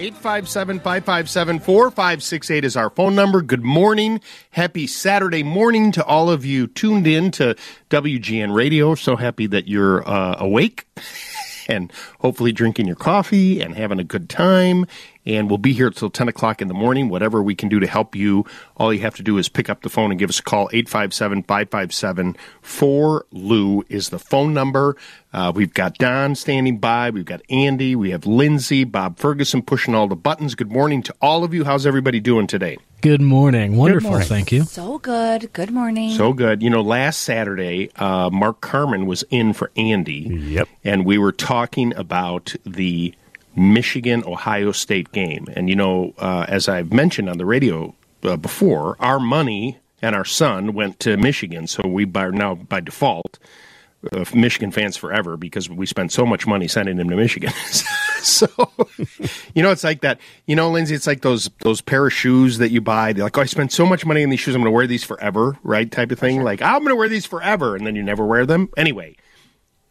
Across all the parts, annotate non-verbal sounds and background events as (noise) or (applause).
857 557 4568 is our phone number. Good morning. Happy Saturday morning to all of you tuned in to WGN Radio. So happy that you're uh, awake (laughs) and hopefully drinking your coffee and having a good time. And we'll be here until 10 o'clock in the morning. Whatever we can do to help you, all you have to do is pick up the phone and give us a call. 857 557 4Lou is the phone number. Uh, we've got Don standing by. We've got Andy. We have Lindsay, Bob Ferguson pushing all the buttons. Good morning to all of you. How's everybody doing today? Good morning. Wonderful. morning. Thank you. So good. Good morning. So good. You know, last Saturday, uh, Mark Carmen was in for Andy. Yep. And we were talking about the Michigan Ohio State game. And, you know, uh, as I've mentioned on the radio uh, before, our money and our son went to Michigan. So we are now, by default, uh, Michigan fans forever because we spent so much money sending him to Michigan. (laughs) so, you know, it's like that. You know, Lindsay, it's like those those pair of shoes that you buy. They're like, oh, I spent so much money on these shoes, I'm going to wear these forever, right? Type of thing. Like, I'm going to wear these forever, and then you never wear them. Anyway,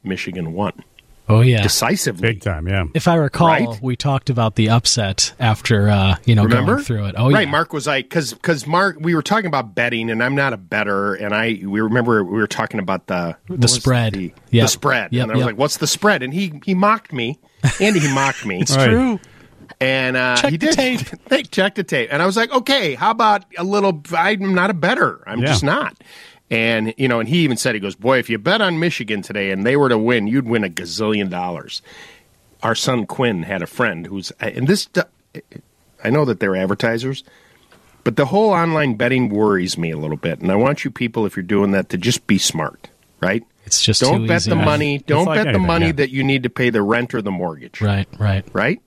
Michigan won Oh yeah. decisively. Big time, yeah. If I recall, Right? we talked about the upset after uh, you know Remember going through it. Oh yeah. right. yeah. Mark was like, because because Mark, we were talking about betting, and I'm not a better, and I we remember we were talking about the what was spread. the, Yep. the spread, Yep, and I was yep. like, what's the spread? And he he mocked me, Andy, he mocked me. (laughs) It's Right. true. And uh, Check he the did. tape. (laughs) They checked the tape, and I was like, okay, how about a little? I'm not a better. I'm Yeah. just not. And you know, and he even said, he goes, boy, if you bet on Michigan today and they were to win, you'd win a gazillion dollars. Our son Quinn had a friend who's, and this, uh, I know that they're advertisers, but the whole online betting worries me a little bit. And I want you people, if you're doing that, to just be smart, right? It's just don't too bet easy. the money. Don't like bet the money yeah. that you need to pay the rent or the mortgage, Right. Right. right?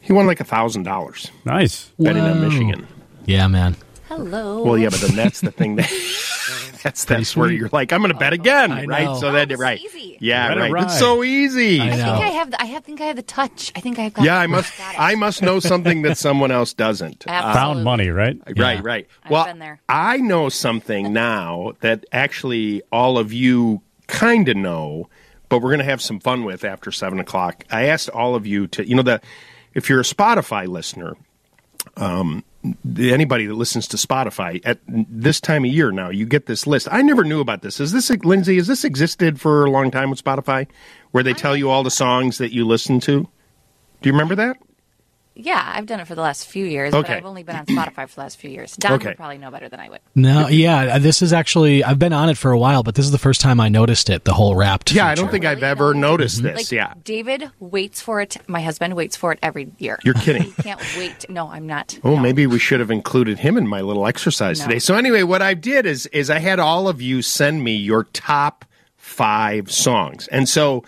He won like a thousand dollars Nice. betting on Michigan. Yeah, man. Hello. Well, yeah, but then that's the thing that (laughs) (laughs) that's that's where you're like, I'm going to bet again, I right? know. So that right, easy. yeah, Let it right. ride. It's so easy. I I know. think I have. The, I have, think I have the touch. I think I've got. Yeah, I must. got it. I must know something that someone else doesn't. (laughs) Absolutely. Found money, right? Right, right. I've well, been there. I know something now that actually all of you kind of know, but we're going to have some fun with after seven o'clock. I asked all of you to, you know, the if you're a Spotify listener, um, anybody that listens to Spotify at this time of year now, you get this list. I never knew about this. Is this Lindsay? Has this existed for a long time with Spotify, where they tell you all the songs that you listen to? Do you remember that? Yeah, I've done it for the last few years, Okay. but I've only been on Spotify for the last few years. Don Okay. would probably know better than I would. No, yeah, this is actually I've been on it for a while, but this is the first time I noticed it. The whole wrapped. Yeah, I don't feature. think I've ever No. noticed mm-hmm. this. Like yeah, David waits for it. My husband waits for it every year. you're kidding. (laughs) Can't wait. No, I'm not. Oh, No. maybe we should have included him in my little exercise No. today. So anyway, what I did is is I had all of you send me your top five songs, and so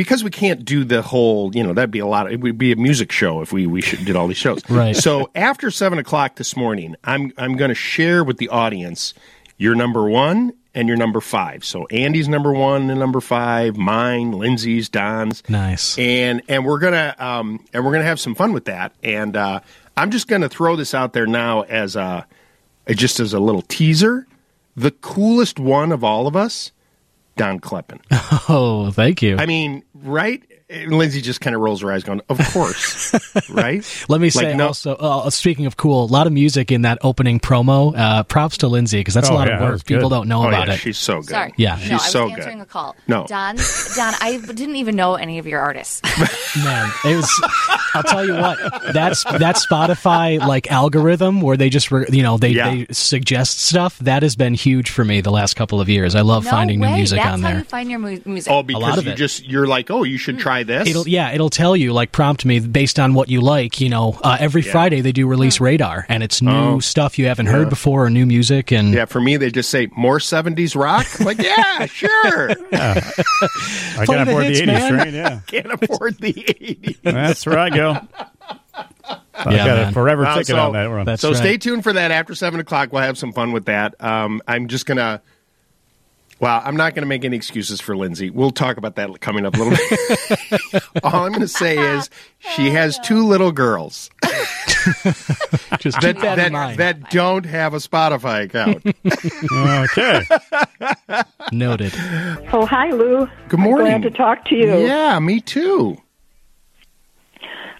because we can't do the whole, you know, that'd be a lot. It would be a music show if we we should did all these shows. (laughs) Right. So after seven o'clock this morning, I'm I'm going to share with the audience your number one and your number five. So Andy's number one and number five, mine, Lindsay's, Don's Nice. and and we're gonna um, and we're gonna have some fun with that. And uh, I'm just gonna throw this out there now as a just as a little teaser. The coolest one of all of us, Don Kleppen. (laughs) Oh, thank you. I mean, right? And Lindsay just kind of rolls her eyes, going, "Of course, (laughs) right?" Let me Like, say no- also, uh, speaking of cool, a lot of music in that opening promo. Uh, props to Lindsay because that's Oh, a lot yeah, of work. People don't know Oh about yeah, it. she's so good. Sorry. Yeah. no, she's I was so answering good. a call. No. Don. Don, I didn't even know any of your artists. (laughs) (laughs) Man, it was. I'll tell you what. That's that Spotify like algorithm where they just re, you know they, Yeah. they suggest stuff. That has been huge for me the last couple of years. I love no finding way. new music That's on how there. you find your mu- music. Oh, lot because of you it. just you're like, oh, you should try this. It'll yeah, it'll tell you like prompt me based on what you like. You know, uh, every Friday they do release radar, and it's new Oh. stuff you haven't heard before or new music. And yeah, for me, they just say more '70s rock. I'm like, yeah, sure. I can't afford the hits, 80s man. train, yeah. Can't afford the '80s. That's where I go. (laughs) I Yeah, got man. a forever Wow, ticket so- on that one. So right. stay tuned for that after seven o'clock. We'll have some fun with that. Um, I'm just gonna. Well, I'm not going to make any excuses for Lindsay. We'll talk about that coming up a little bit. (laughs) All I'm going to say is she has two little girls (laughs) just that keep that, in mind. that don't have a Spotify account. okay. (laughs) Noted. Oh, hi, Lou. Good morning. I'm glad to talk to you. Yeah, me too.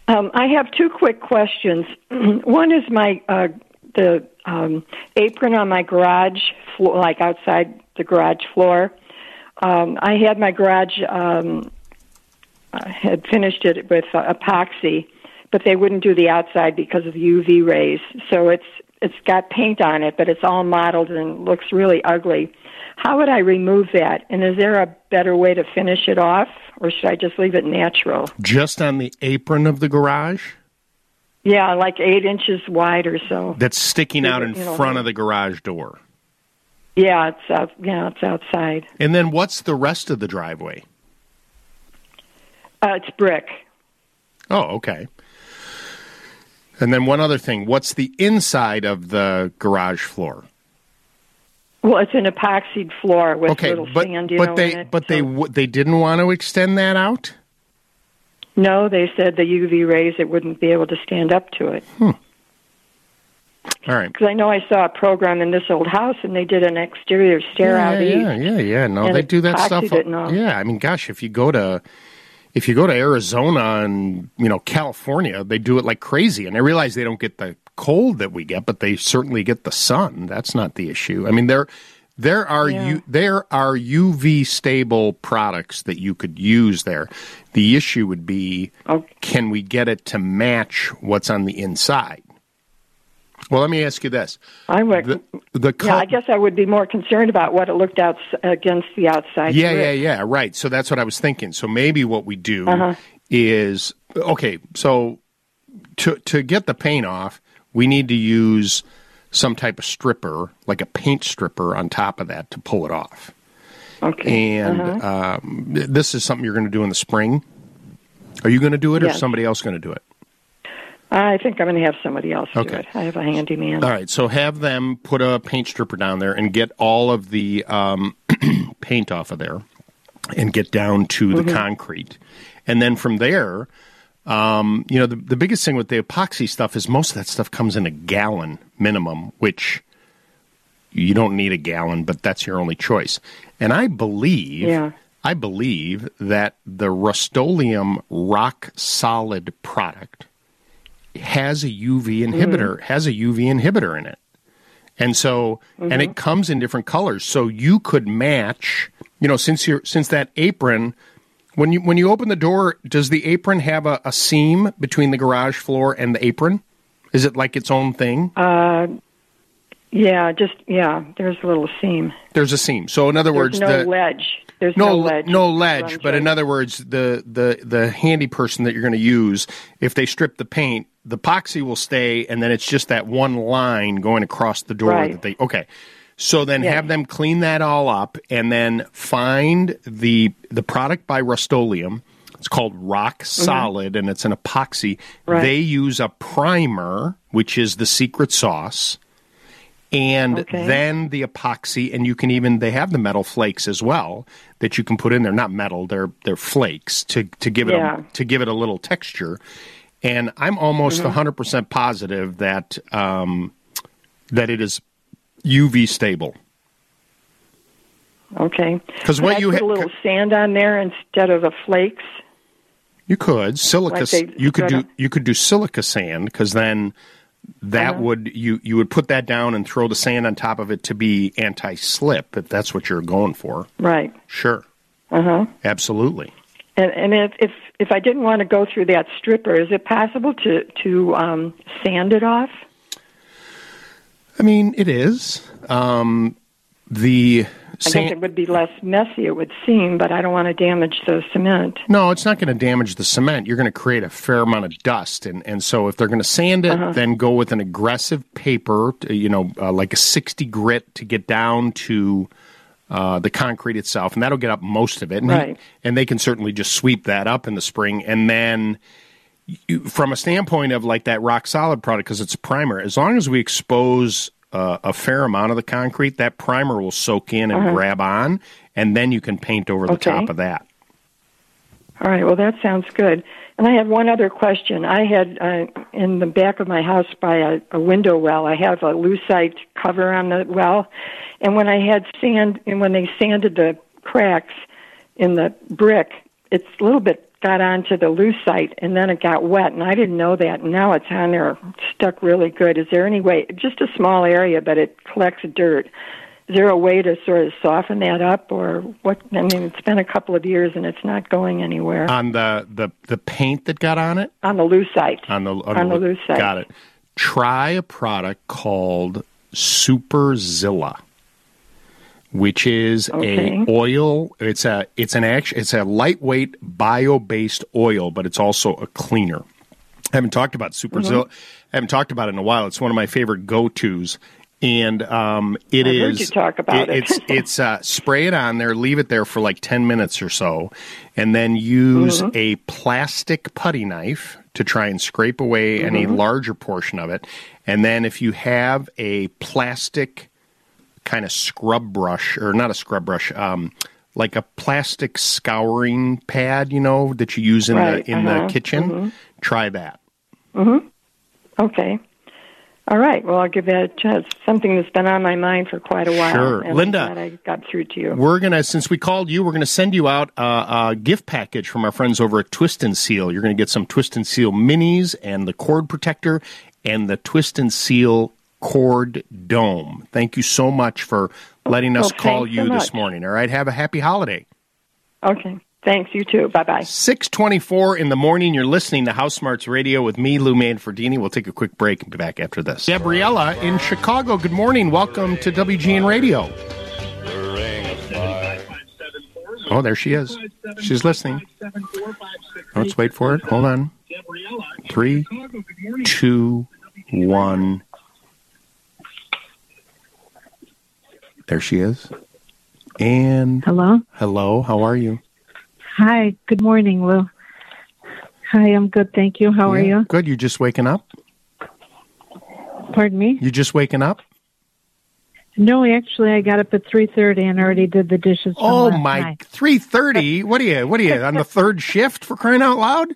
Um, I have two quick questions. (clears throat) One is my uh, the um, apron on my garage floor, like outside the garage floor. Um, I had my garage um, I had finished it with uh, epoxy, but they wouldn't do the outside because of the UV rays. So it's it's got paint on it, but it's all mottled and looks really ugly. How would I remove that? And is there a better way to finish it off, or should I just leave it natural? Just on the apron of the garage Yeah, like eight inches wide or so. that's sticking out in You know, front of the garage door. Yeah, it's out. Yeah, it's outside. And then what's the rest of the driveway? Uh, it's brick. Oh, okay. And then one other thing, what's the inside of the garage floor? Well, it's an epoxied floor with Okay, little but sand, you but know, they in it. but they So- w- they didn't want to extend that out. no, they said the UV rays it wouldn't be able to stand up to it. All right. Because I know I saw a program in this old house, and they did an exterior stair yeah, out yeah, yeah, yeah. No, they do that stuff. it and all. Yeah, I mean, gosh, if you go to if you go to Arizona and you know California, they do it like crazy. And I realize they don't get the cold that we get, but they certainly get the sun. That's not the issue. I mean, there there are Yeah. U, there are UV stable products that you could use there. The issue would be Okay. can we get it to match what's on the inside? Well, let me ask you this: I would. the the yeah, I guess I would be more concerned about what it looked out against the outside. Yeah, yeah, yeah. Right. So that's what I was thinking. So maybe what we do Uh-huh. is okay. So to to get the paint off, we need to use some type of stripper, like a paint stripper, on top of that to pull it off. Okay. And Uh-huh. um, this is something you're going to do in the spring. Are you going to do it, or Yes. somebody else going to do it? I think I'm going to have somebody else do it. I have a handyman. All right, so have them put a paint stripper down there and get all of the um, (clears throat) paint off of there and get down to the concrete. And then from there, um, you know, the, the biggest thing with the epoxy stuff is most of that stuff comes in a gallon minimum, which you don't need a gallon, but that's your only choice. And I believe, Yeah. I believe that the Rust-Oleum Rock Solid product has a UV inhibitor has a UV inhibitor in it. And so and it comes in different colors. So you could match, you know, since you're since that apron when you when you open the door, does the apron have a, a seam between the garage floor and the apron? Is it like its own thing? Uh yeah, just yeah. There's a little seam. There's a seam. So in other There's words, no the ledge. There's no no ledge. no ledge, but in other words, the the the handy person that you're going to use, if they strip the paint, the epoxy will stay, and then it's just that one line going across the door Right. that they okay. So then Yes. have them clean that all up, and then find the the product by Rust-Oleum. It's called Rock Solid, and it's an epoxy. Mm-hmm. Right. They use a primer, which is the secret sauce and Okay. then the epoxy and you can even they have the metal flakes as well that you can put in there not metal they're they're flakes to to give it Yeah. a, to give it a little texture and i'm almost Mm-hmm. 100% positive that um that it is uv stable Okay. Because what I you put ha- a little sand on there instead of the flakes. you could silica Like you could do you could do silica sand because then that Uh-huh. would you you would put that down and throw the sand on top of it to be anti-slip if that's what you're going for Right. sure Uh huh. absolutely And and if if if I didn't want to go through that stripper, is it possible to to um, sand it off? I mean, it is. Um, the I think it would be less messy, it would seem, but I don't want to damage the cement. no, it's not going to damage the cement. You're going to create a fair amount of dust, and and so if they're going to sand it, Uh-huh. then go with an aggressive paper, you know, uh, like a 60 grit to get down to. Uh, the concrete itself, and that'll get up most of it. And, Right. and they can certainly just sweep that up in the spring. And then, you, from a standpoint of like that rock solid product, because it's a primer, as long as we expose uh, a fair amount of the concrete, that primer will soak in and grab on, and then you can paint over the Uh-huh. Okay. top of that. All right, well, that sounds good. And I have one other question. I had uh, in the back of my house by a, a window well, I have a lucite cover on the well, and when I had sand, and when they sanded the cracks in the brick, it's a little bit got onto the lucite and then it got wet and I didn't know that and now it's on there stuck really good. Is there any way just a small area but it collects dirt. Is there a way to sort of soften that up or what I mean it's been a couple of years and it's not going anywhere. On the, the, the paint that got on it? on the lucite. On the, On the lucite. Got it. Try a product called Superzilla, which is Okay. a oil. It's a it's an act, It's a lightweight bio based oil, but it's also a cleaner. I haven't talked about Superzilla. Mm-hmm. I haven't talked about it in a while. It's one of my favorite go tos. And um, it I've is. you talk about it. It's (laughs) it's uh, spray it on there, leave it there for like ten minutes or so, and then use Mm-hmm. a plastic putty knife to try and scrape away any Mm-hmm. larger portion of it. And then if you have a plastic kind of scrub brush, or not a scrub brush, um, like a plastic scouring pad, you know, that you use in Right, the in uh-huh, the kitchen, try that. Okay. All right. Well, I'll give that a chance. Something that's been on my mind for quite a while. Sure. and Linda. I got through to you. We're gonna, since we called you, we're gonna send you out a, a gift package from our friends over at Twist and Seal. You're gonna get some Twist and Seal minis and the cord protector and the Twist and Seal cord dome. Thank you so much for letting us Well, call thanks so you this morning. All right, have a happy holiday. Okay. Thanks. You too. Bye bye. 624 in the morning. You're listening to House Smarts Radio with me, Lou Manfredini. We'll take a quick break and be back after this. Gabriella in Chicago. Good morning. Welcome to WGN Radio. Oh, there she is. She's listening. Let's wait for it. Hold on. Three, two, one. There she is. And Hello. hello, how are you? Hi. Good morning, Lou. Hi, I'm good. Thank you. How are you? Good. You just waking up? Pardon me? You just waking up? No, actually, I got up at 3.30 and already did the dishes from Oh my! Three thirty. What are you? What are you on the (laughs) third shift for crying out loud?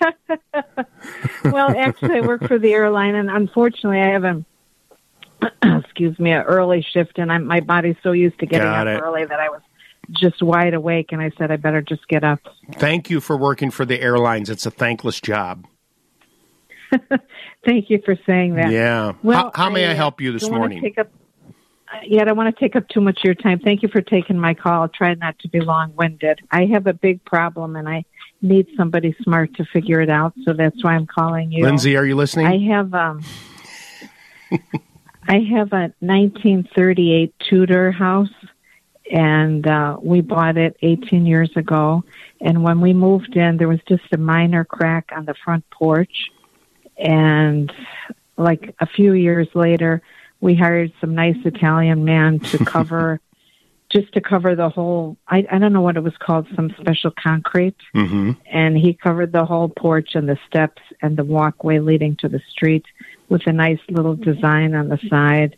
(laughs) Well, actually, I work for the airline, and unfortunately, I have a, (clears throat) excuse me, an early shift, and I'm, my body's so used to getting Got up it. early that I was just wide awake, and I said I better just get up. Thank you for working for the airlines. It's a thankless job. (laughs) Thank you for saying that. Yeah. Well, how, how may I, uh, help you this morning? Take up, uh, yeah, I don't want to take up too much of your time. Thank you for taking my call. I'll try not to be long-winded. I have a big problem, and I need somebody smart to figure it out. So that's why I'm calling you. Lindsay, are you listening? I have um, (laughs) I have a 1938 Tudor house, and uh, we bought it 18 years ago. And when we moved in, there was just a minor crack on the front porch, and like a few years later, we hired some nice Italian man to (laughs) cover. Just to cover the whole, I, I don't know what it was called, some special concrete mm-hmm. and he covered the whole porch and the steps and the walkway leading to the street with a nice little design on the side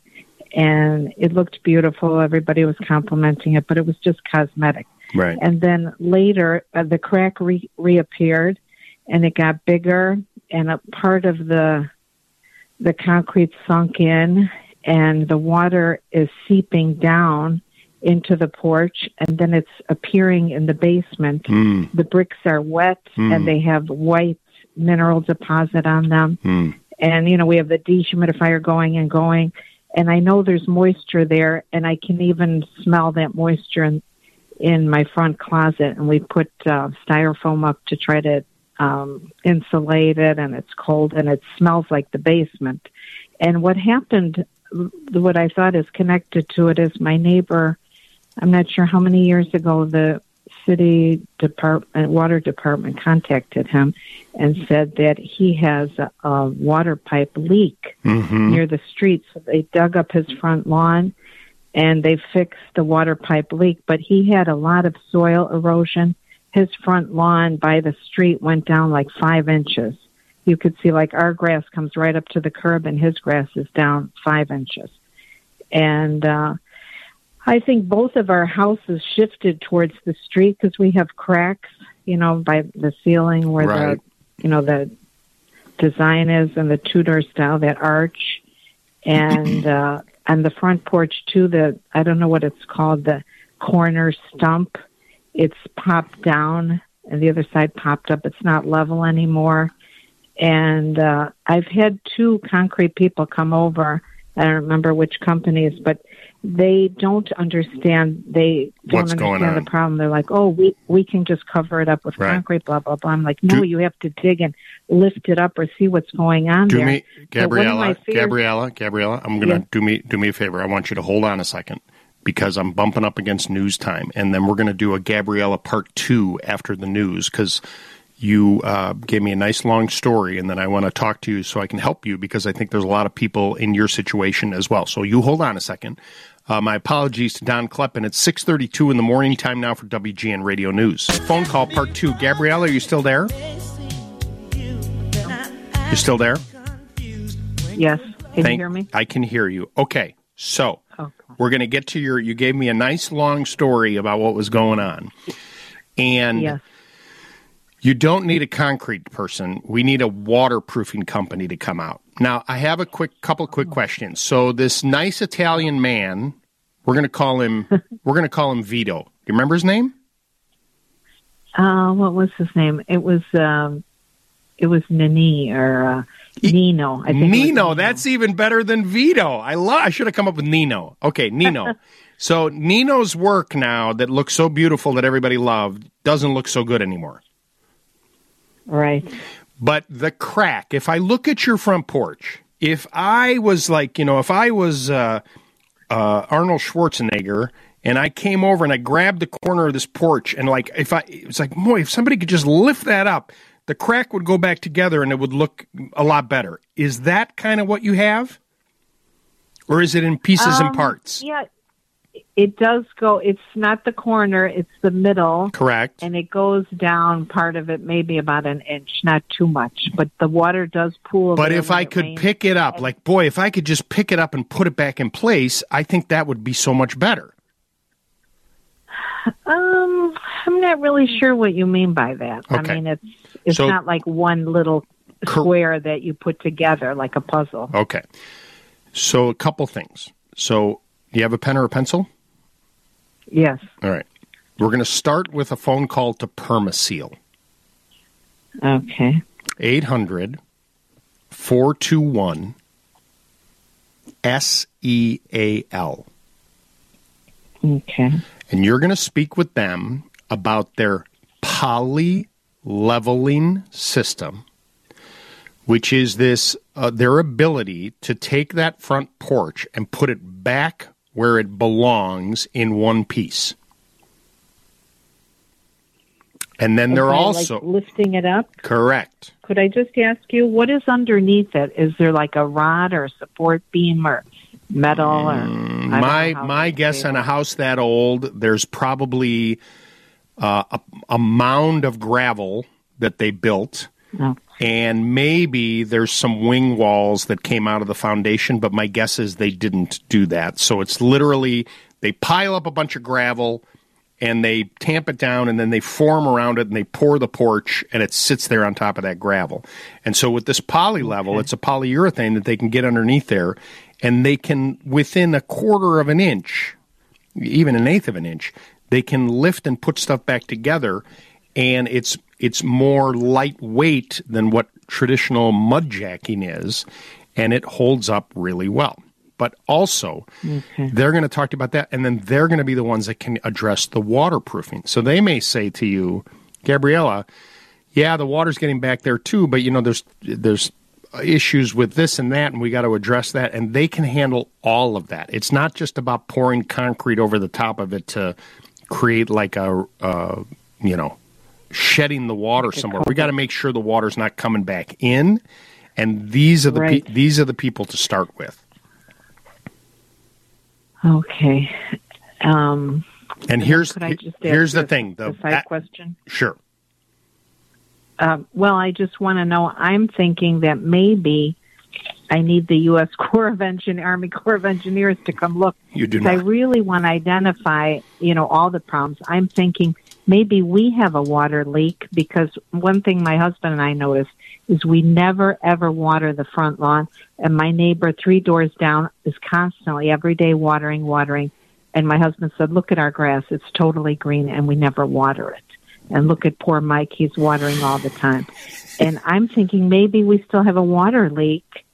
and it looked beautiful everybody was complimenting it but it was just cosmetic Right. and then later uh, the crack re- reappeared and it got bigger and a part of the the concrete sunk in and the water is seeping down into the porch and then it's appearing in the basement Mm, the bricks are wet Hmm. and they have white mineral deposit on them. mm. And, you know, we have the dehumidifier going and going. And I know there's moisture there, and I can even smell that moisture in, in my front closet. And we put uh, styrofoam up to try to um, insulate it, and it's cold, and it smells like the basement. And what happened, what I thought is connected to it, is my neighbor. I'm not sure how many years ago the city department water department contacted him and said that he has a, a water pipe leak Mm-hmm. near the street. So they dug up his front lawn and they fixed the water pipe leak but he had a lot of soil erosion. His front lawn by the street went down like five inches. You could see like our grass comes right up to the curb and his grass is down five inches. And uh I think both of our houses shifted towards the street because we have cracks, you know, by the ceiling where Right. the, you know, the design is and the Tudor style, that arch, and (clears throat) uh, on the front porch too. The I don't know what it's called, the corner stump. It's popped down and the other side popped up. It's not level anymore. And uh, I've had two concrete people come over. I don't remember which companies, but they don't understand. They don't What's going understand on. the problem. They're like, "Oh, we we can just cover it up with Right. concrete." Blah blah blah. I'm like, "No, Do- you have to dig and lift it up or see what's going on Do there." me, So one of my Gabriella, fears- Gabriella, Gabriella. I'm gonna Yeah. do me do me a favor. I want you to hold on a second because I'm bumping up against news time, and then we're gonna do a Gabriella part two after the news because you uh, gave me a nice long story, and then I want to talk to you so I can help you because I think there's a lot of people in your situation as well. So you hold on a second. Uh, my apologies to Don Kleppen. It's 6:32 in the morning. Time now for WGN Radio News. Phone call part two. Gabrielle, are you still there? You still there? Yes, can Thank- you hear me? I can hear you. Okay, so Okay. we're going to get to your. You gave me a nice long story about what was going on, and Yes. you don't need a concrete person. We need a waterproofing company to come out. Now, I have a quick couple quick questions. So this nice Italian man, we're going to call him. (laughs) we're going to call him Vito. Do you remember his name? Uh, what was his name? It was um, it was Nini or uh, Nino. I think Nino. That's even better than Vito. I love. I should have come up with Nino. Okay, Nino. (laughs) so Nino's work now that looks so beautiful that everybody loved doesn't look so good anymore. right. But the crack. If I look at your front porch, if I was like, you know, if I was uh, uh, Arnold Schwarzenegger and I came over and I grabbed the corner of this porch and like if I it's like boy if somebody could just lift that up the crack would go back together and it would look a lot better is that kind of what you have or is it in pieces and Um, parts Yeah, it does go. It's not the corner; it's the middle, correct and it goes down. Part of it, maybe about an inch, not too much, but the water does pool. but if I could rains. pick it up like boy if I could just pick it up and put it back in place I think that would be so much better um, I'm not really sure what you mean by that. Okay. I mean, it's it's So- not like one little Cor- square that you put together like a puzzle. Okay. So a couple things. So you have a pen or a pencil? Yes. All right. We're going to start with a phone call to Permaseal. Okay. 800 421 S E A L. Okay. And you're going to speak with them about their poly leveling system, which is this uh, their ability to take that front porch and put it back where it belongs in one piece. And then they're also like lifting it up. correct. Could I just ask you what is underneath it? Is there like a rod or a support beam or metal or Mm, My my guess on a house that old, there's probably uh, a, a mound of gravel that they built, Oh. And maybe there's some wing walls that came out of the foundation. But my guess is they didn't do that. So it's literally they pile up a bunch of gravel and they tamp it down and then they form around it and they pour the porch and it sits there on top of that gravel. And so with this poly level, it's a polyurethane that they can get underneath there and they can within a quarter of an inch, even an eighth of an inch, they can lift and put stuff back together and it's it's more lightweight than what traditional mud jacking is and it holds up really well. But also, they're going to talk to you about that, and then they're going to be the ones that can address the waterproofing. So they may say to you, Gabriella, yeah, the water's getting back there too, but you know, there's there's issues with this and that, and we got to address that. And they can handle all of that. It's not just about pouring concrete over the top of it to create like a, uh, you know, shedding the water somewhere. We got to make sure the water's not coming back in, and these are the Right. pe- these are the people to start with. Okay. Um, And here's could I just ask here's the thing. The, a side that- question? sure. Uh, well, I just want to know. I'm thinking that maybe I need the U.S. (laughs) Corps of Engineer, Army Corps of Engineers to come look. You do 'Cause I really want to identify, you know, all the problems. I'm thinking maybe we have a water leak because one thing my husband and I noticed is we never ever water the front lawn, and my neighbor three doors down is constantly every day watering, watering. And my husband said, "Look at our grass; it's totally green, and we never water it." And look at poor Mike; he's watering all the time. And I'm thinking maybe we still have a water leak,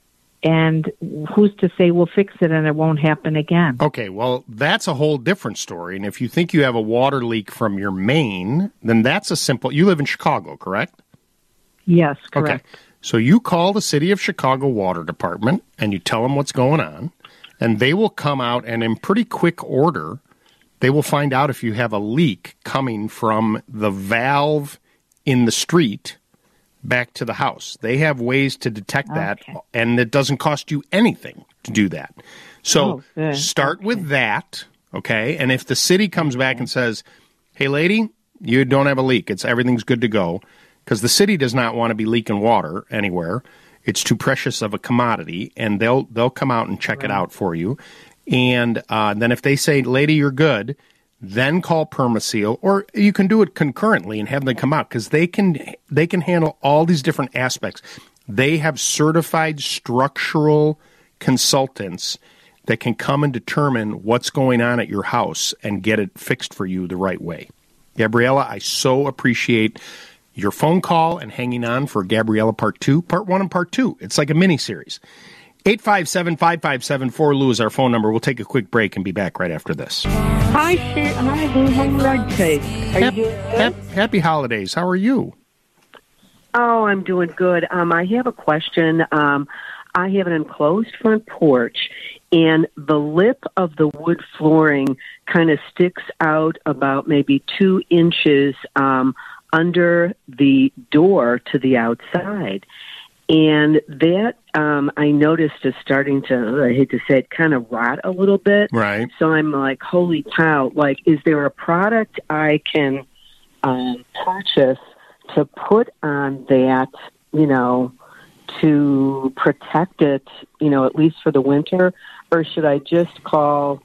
and who's to say we'll fix it and it won't happen again? Okay, well, that's a whole different story. And if you think you have a water leak from your main, then that's a simple. You live in Chicago, correct? Yes, correct. Okay. So you call the City of Chicago Water Department and you tell them what's going on, and they will come out and in pretty quick order, they will find out if you have a leak coming from the valve in the street back to the house. They have ways to detect that, and it doesn't cost you anything to do that. So Oh, start with that, okay? And if the city comes back and says, "Hey, lady, you don't have a leak. It's everything's good to go," because the city does not want to be leaking water anywhere. It's too precious of a commodity, and they'll they'll come out and check it out for you. And uh, then if they say, "Lady, you're good," then call Permaseal, or you can do it concurrently and have them come out because they can they can handle all these different aspects. They have certified structural consultants that can come and determine what's going on at your house and get it fixed for you the right way. Gabriella, I so appreciate your phone call and hanging on for Gabriella Part 2, Part 1 and Part 2. It's like a mini series. 857 5574 Lou is our phone number. We'll take a quick break and be back right after this. Hi, Sha- hi, are you today? Are you Hap- doing good? happy holidays. How are you? Oh, I'm doing good. Um, I have a question. Um, I have an enclosed front porch, and the lip of the wood flooring kind of sticks out about maybe two inches um, under the door to the outside. And that um, I noticed is starting to, I hate to say it, kind of rot a little bit. Right. So I'm like, holy cow! Like, is there a product I can um, purchase to put on that? You know, to protect it. You know, at least for the winter, or should I just call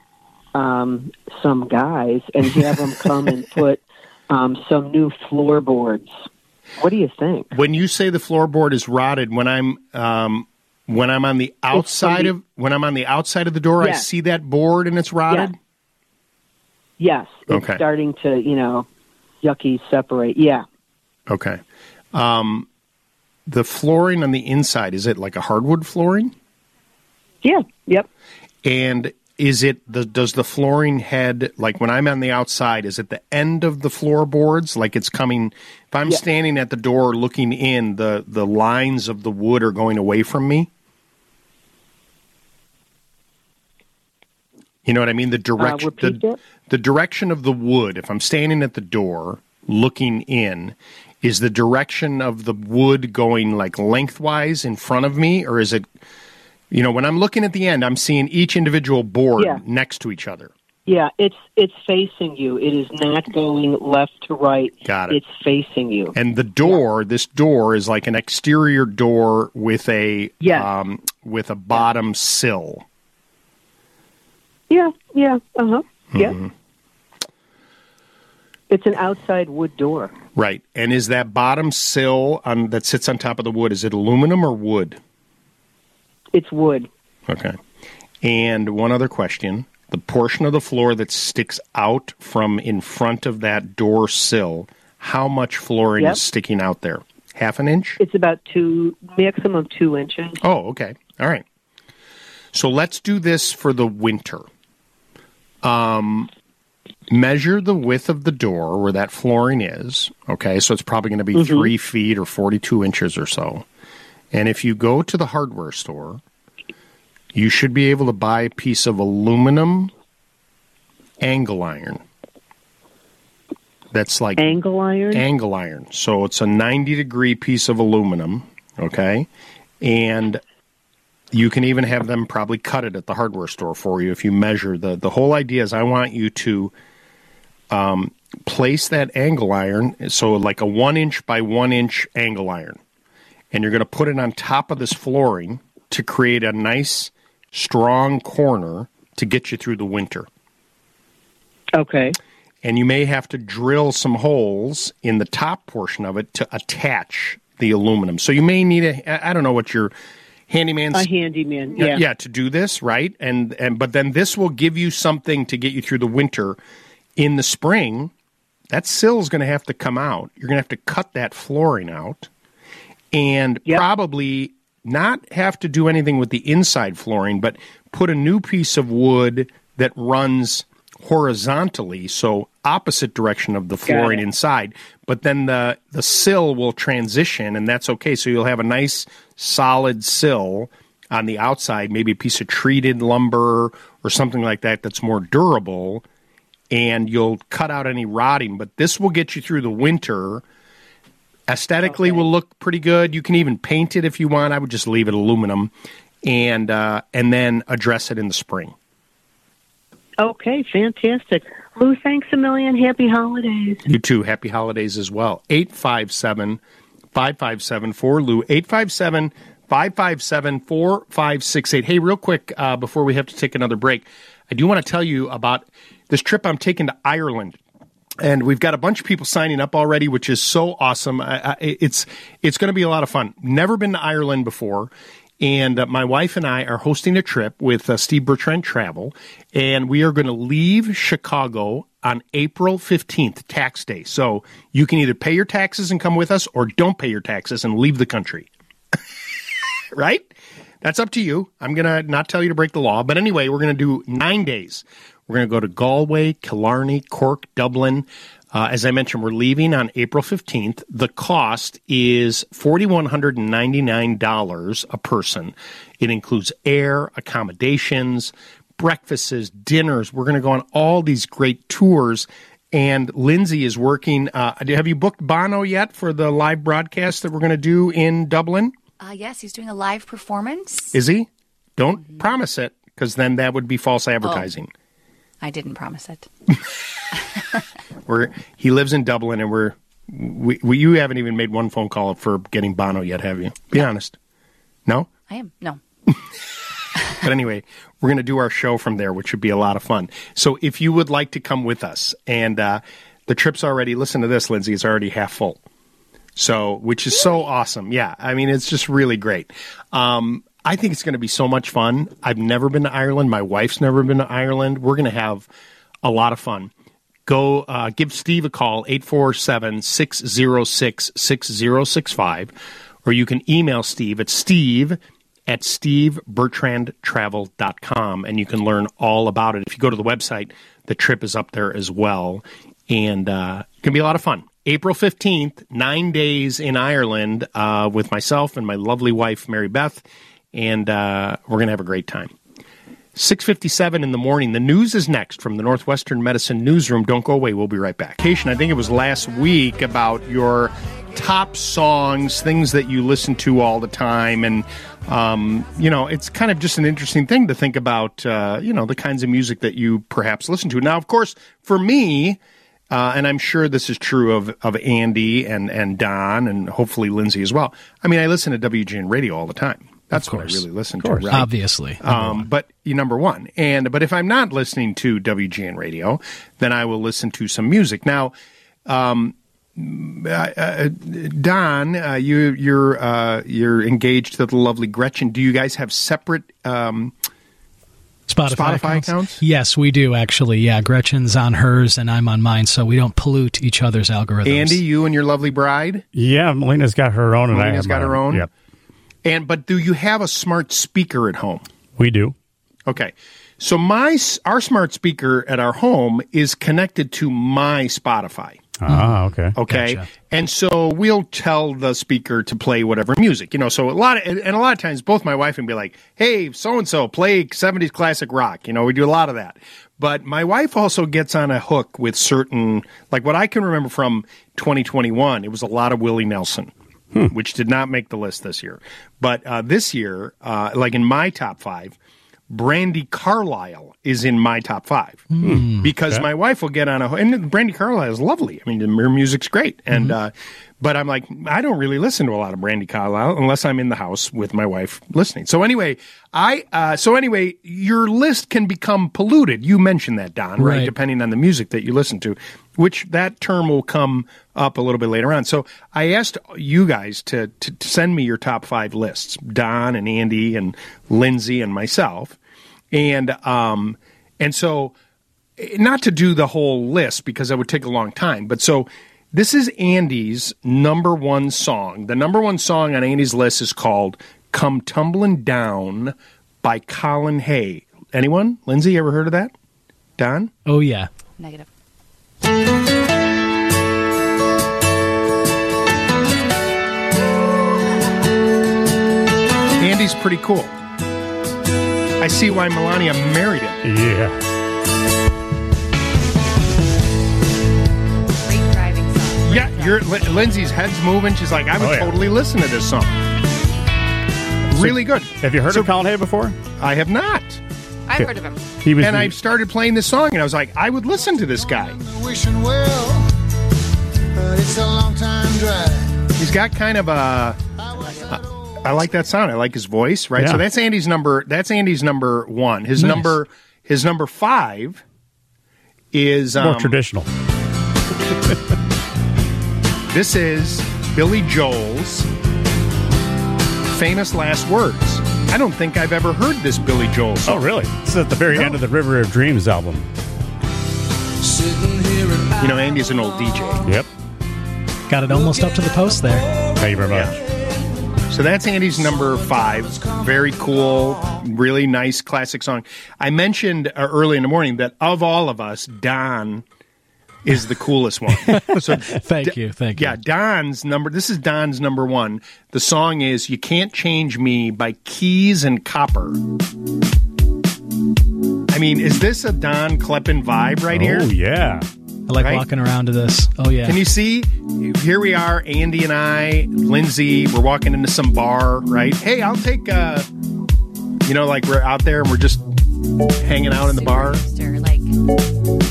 um, some guys and have them come and (laughs) put um, some new floorboards? What do you think? When you say the floorboard is rotted, when I'm um, when I'm on the outside the- of when I'm on the outside of the door, I see that board and it's rotted. Yes, it's Okay. starting to, you know, yucky separate. Yeah. Okay. Um, the flooring on the inside is it like a hardwood flooring? Yeah. Yep. And is it the does the flooring head like when I'm on the outside? Is it the end of the floorboards? Like it's coming. If I'm Yeah. standing at the door looking in, the the lines of the wood are going away from me. You know what I mean? The direction uh, repeat the, the direction of the wood. If I'm standing at the door looking in, is the direction of the wood going like lengthwise in front of me, or is it? You know, when I'm looking at the end, I'm seeing each individual board Yeah. next to each other. Yeah, it's it's facing you. It is not going left to right. Got it. It's facing you. And the door, this door is like an exterior door with a Yes. um, with a bottom sill. Yeah, yeah, uh huh. Mm-hmm. Yeah. It's an outside wood door. Right. And is that bottom sill on that sits on top of the wood, is it aluminum or wood? It's wood. Okay. And one other question. The portion of the floor that sticks out from in front of that door sill, how much flooring Yep. is sticking out there? Half an inch? It's about two, maximum two inches. Oh, okay. All right. So let's do this for the winter. Um, measure the width of the door where that flooring is. Okay, so it's probably going to be three feet or 42 inches or so. And if you go to the hardware store, you should be able to buy a piece of aluminum angle iron. That's like Angle iron. angle iron. So it's a 90 degree piece of aluminum, okay? And you can even have them probably cut it at the hardware store for you if you measure the the whole idea is I want you to um, place that angle iron so like a 1 inch by 1 inch angle iron. And you're going to put it on top of this flooring to create a nice strong corner to get you through the winter okay. and you may have to drill some holes in the top portion of it to attach the aluminum. So you may need a I don't know what your handyman's A handyman. yeah. Yeah. to do this, right? And and but then this will give you something to get you through the winter. In the spring, that sill is going to have to come out. You're going to have to cut that flooring out, and Yep. probably not have to do anything with the inside flooring, but put a new piece of wood that runs horizontally, so opposite direction of the flooring inside. But then the the sill will transition, and that's okay. So you'll have a nice solid sill on the outside, maybe a piece of treated lumber or something like that that's more durable, and you'll cut out any rotting. But this will get you through the winter. Aesthetically, will look pretty good. You can even paint it if you want. I would just leave it aluminum, and uh, and then address it in the spring. Okay, fantastic. Lou, thanks a million. Happy holidays. You too. Happy holidays as well. 857 557 4 Lou. 857 557 4568. Hey, real quick, uh, before we have to take another break, I do want to tell you about this trip I'm taking to Ireland. And we've got a bunch of people signing up already, which is so awesome. I, I, it's it's going to be a lot of fun. Never been to Ireland before, and uh, my wife and I are hosting a trip with uh, Steve Bertrand Travel, and we are going to leave Chicago on April 15th, tax day. So you can either pay your taxes and come with us, or don't pay your taxes and leave the country. (laughs) right? That's up to you. I'm going to not tell you to break the law. But anyway, we're going to do nine days. We're going to go to Galway, Killarney, Cork, Dublin. Uh, as I mentioned, we're leaving on April 15th. The cost is $4,199 a person. It includes air, accommodations, breakfasts, dinners. We're going to go on all these great tours. And Lindsay is working. Uh, have you booked Bono yet for the live broadcast that we're going to do in Dublin? Uh, yes, he's doing a live performance. Is he? Don't promise it, because then that would be false advertising. I didn't promise it. (laughs) We're he lives in Dublin, and we're we, we you haven't even made one phone call for getting Bono yet, have you? Be honest. No. I am. No. (laughs) But anyway, we're going to do our show from there, which should be a lot of fun. So if you would like to come with us, and uh, the trip's already listen to this, Lindsay, it's already half full. So, which is so awesome. Yeah, I mean, it's just really great. Um, I think it's going to be so much fun. I've never been to Ireland. My wife's never been to Ireland. We're going to have a lot of fun. Go uh, give Steve a call, 847 606 6065, or you can email Steve at steve at stevebertrandtravel.com and you can learn all about it. If you go to the website, the trip is up there as well. And uh, it can be a lot of fun. April 15th, nine days in Ireland uh, with myself and my lovely wife, Mary Beth. And uh, we're going to have a great time. 657 in the morning. The news is next from the Northwestern Medicine Newsroom. Don't go away. We'll be right back. I think it was last week about your top songs, things that you listen to all the time. And, um, you know, it's kind of just an interesting thing to think about, uh, you know, the kinds of music that you perhaps listen to. Now, of course, for me, uh, and I'm sure this is true of, of Andy and, and Don and hopefully Lindsay as well. I mean, I listen to WGN radio all the time. That's what I course. really listen course. to. Right? Obviously. Um, but you number one, and but if I'm not listening to WGN radio, then I will listen to some music. Now, um, uh, uh, Don, uh, you you're uh, you're engaged to the lovely Gretchen. Do you guys have separate? Um, Spotify, Spotify accounts? accounts? Yes, we do actually. Yeah, Gretchen's on hers and I'm on mine, so we don't pollute each other's algorithms. Andy, you and your lovely bride, Yeah, Melina's got her own, and I Melina's have got mine. her own? Yep, and but do you have a smart speaker at home? we do. Okay. So my our smart speaker at our home is connected to my Spotify. Ah, okay. Okay. Gotcha. And so we'll tell the speaker to play whatever music, you know. So a lot of, and a lot of times both my wife and be like, Hey, so and so play 70s classic rock. You know, we do a lot of that. But my wife also gets on a hook with certain, like what I can remember from 2021, it was a lot of Willie Nelson. Which did not make the list this year, but uh, this year, uh, like in my top five, Brandi Carlile is in my top five. Because my wife will get on a and Brandi Carlile is lovely. I mean, her music's great, and uh, but I'm like I don't really listen to a lot of Brandi Carlile unless I'm in the house with my wife listening. So anyway, I uh, so anyway, your list can become polluted. You mentioned that, Don, right? Right. Depending on the music that you listen to, which that term will come up a little bit later on. So I asked you guys to, to, to send me your top five lists, Don and Andy and Lindsay and myself, and um and so not to do the whole list because that would take a long time, but so this is Andy's number one song. The number one song on Andy's list is called "Come Tumbling Down" by Colin Hay. Anyone? Lindsay, ever heard of that? Don? Oh yeah. Negative. Andy's pretty cool. I see why Melania married him. Yeah. Driving Yeah, driving your Lindsay's head's moving. She's like, I would Oh, yeah. totally listen to this song. Really good. Have you heard So- of Colin Hay before? I have not. I've heard of him. He was. And the- I started playing this song, and I was like, I would listen to this guy. wishing well, but it's a long time drive. He's got kind of a. I like that sound. I like his voice. Right. Yeah. So that's Andy's number. That's Andy's number one. His Nice. number. His number five is more um, traditional. (laughs) This is Billy Joel's famous last words. I don't think I've ever heard this Billy Joel Oh, really? This is at the very No. end of the River of Dreams album. Sitting here at You know, Andy's an old DJ. Yep. Got it almost up to the post there. Thank you very much. So that's Andy's number five. Very cool, really nice classic song. I mentioned uh, early in the morning that of all of us, Don is the coolest one. (laughs) So Thank you. Thank you. yeah, Don's number. This is Don's number one. The song is "You Can't Change Me" by Keys and Copper. I mean, is this a Don Kleppen vibe right here? Oh, yeah. I like Right? walking around to this. Oh yeah. Can you see? Here we are, Andy and I, Lindsay. We're walking into some bar, right? Hey, I'll take. uh You know, like we're out there and we're just hanging out in the bar, hipster, like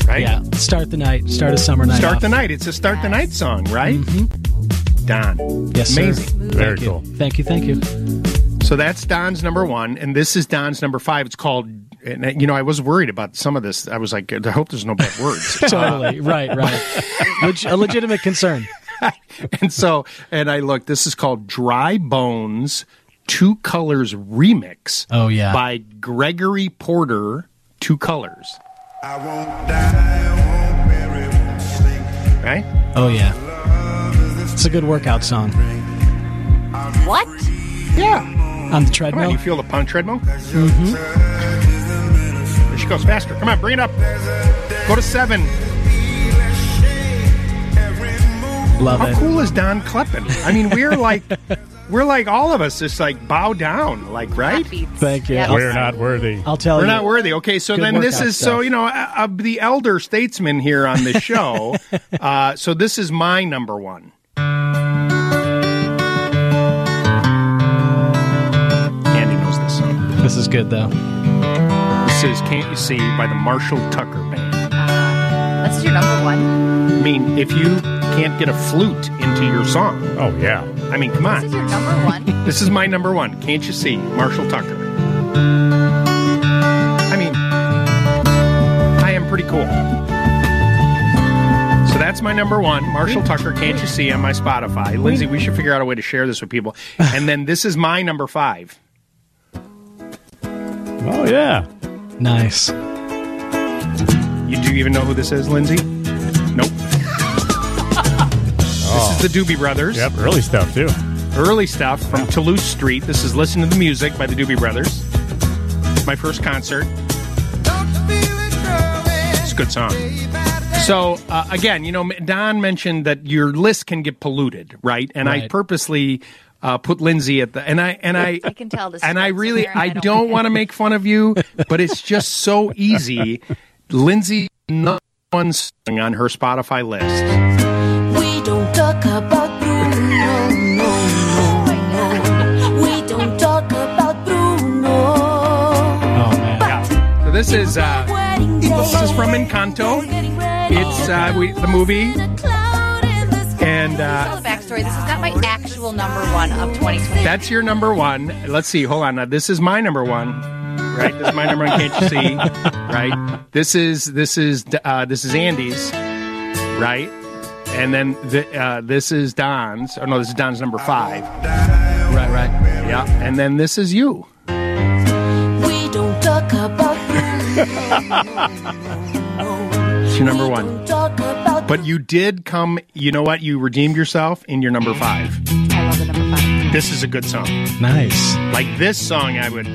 right? yeah. Start the night. Start a summer night. Start off. the night. It's a start the night song, right? Mm-hmm. Don. Yes. Amazing. Very Thank you. cool. Thank you. Thank you. So that's Don's number one, and this is Don's number five. It's called. And, you know, I was worried about some of this. I was like, I hope there's no bad words. (laughs) Totally. right. Right. Leg- a legitimate concern. (laughs) and so, and I look, This is called Dry Bones Twocolors Remix. Oh, yeah. by Gregory Porter. Twocolors, I won't die, won't bury, won't sleep. right? Oh yeah. It's a good workout song. what? Yeah. On Come the on, treadmill. you feel the punch treadmill? Mm-hmm. There she goes faster. Come on, bring it up. Go to seven. Love How it. cool is Don Kleppen? I mean, we're like, (laughs) we're like all of us, just like bow down, like right? That Thank you. Yeah. We're not worthy. I'll tell you. We're not worthy. Okay, so Good then this workout is so you know uh, uh, the elder statesman here on the (laughs) show. uh, so this is my number one. Andy knows this song. This is good though. This is "Can't You See" by the Marshall Tucker Band. Uh, That's your number one. I mean, if you can't get a flute into your song, Oh, yeah. I mean, come on. This is your number one. (laughs) This is my number one. Can't you see, Marshall Tucker? I mean, I am pretty cool. So that's my number one, Marshall Tucker. Can't you see on my Spotify? Lindsay, we should figure out a way to share this with people. And then this is my number five. Oh, yeah. Nice. You do you even know who this is, Lindsay? The Doobie Brothers. Yep. Early stuff, too. Early stuff from Toulouse Street. This is Listen to the Music by the Doobie Brothers. My first concert. It's a good song. So uh, again, you know, Don mentioned that your list can get polluted, right? And I purposely uh, put Lindsay at the and I and I (laughs) I can tell this. and I really somewhere, and I don't don't want to make fun of you, but it's just so easy. (laughs) Lindsay, not one song on her Spotify list. We don't talk about Bruno, no, no, no. We don't talk about Bruno. Oh man. Yeah. So this is uh, this is from Encanto. It's uh, we, the movie, A cloud in the sky. and Tell uh, the backstory. This is not my actual number one of 2020. that's your number one. Let's see. Hold on. Now this is my number one. Right. This is my number one. Can't you see? (laughs) Right. This is this is uh, this is Andy's. Right. And then the, uh, this is Don's. Oh no, this is Don's number five. Right. Right. Yeah. And then this is you. We don't talk about Bruno. That's your number one. But you did come, you know what? You redeemed yourself in your number five. I love the number five. This is a good song. Nice. Like this song, I would.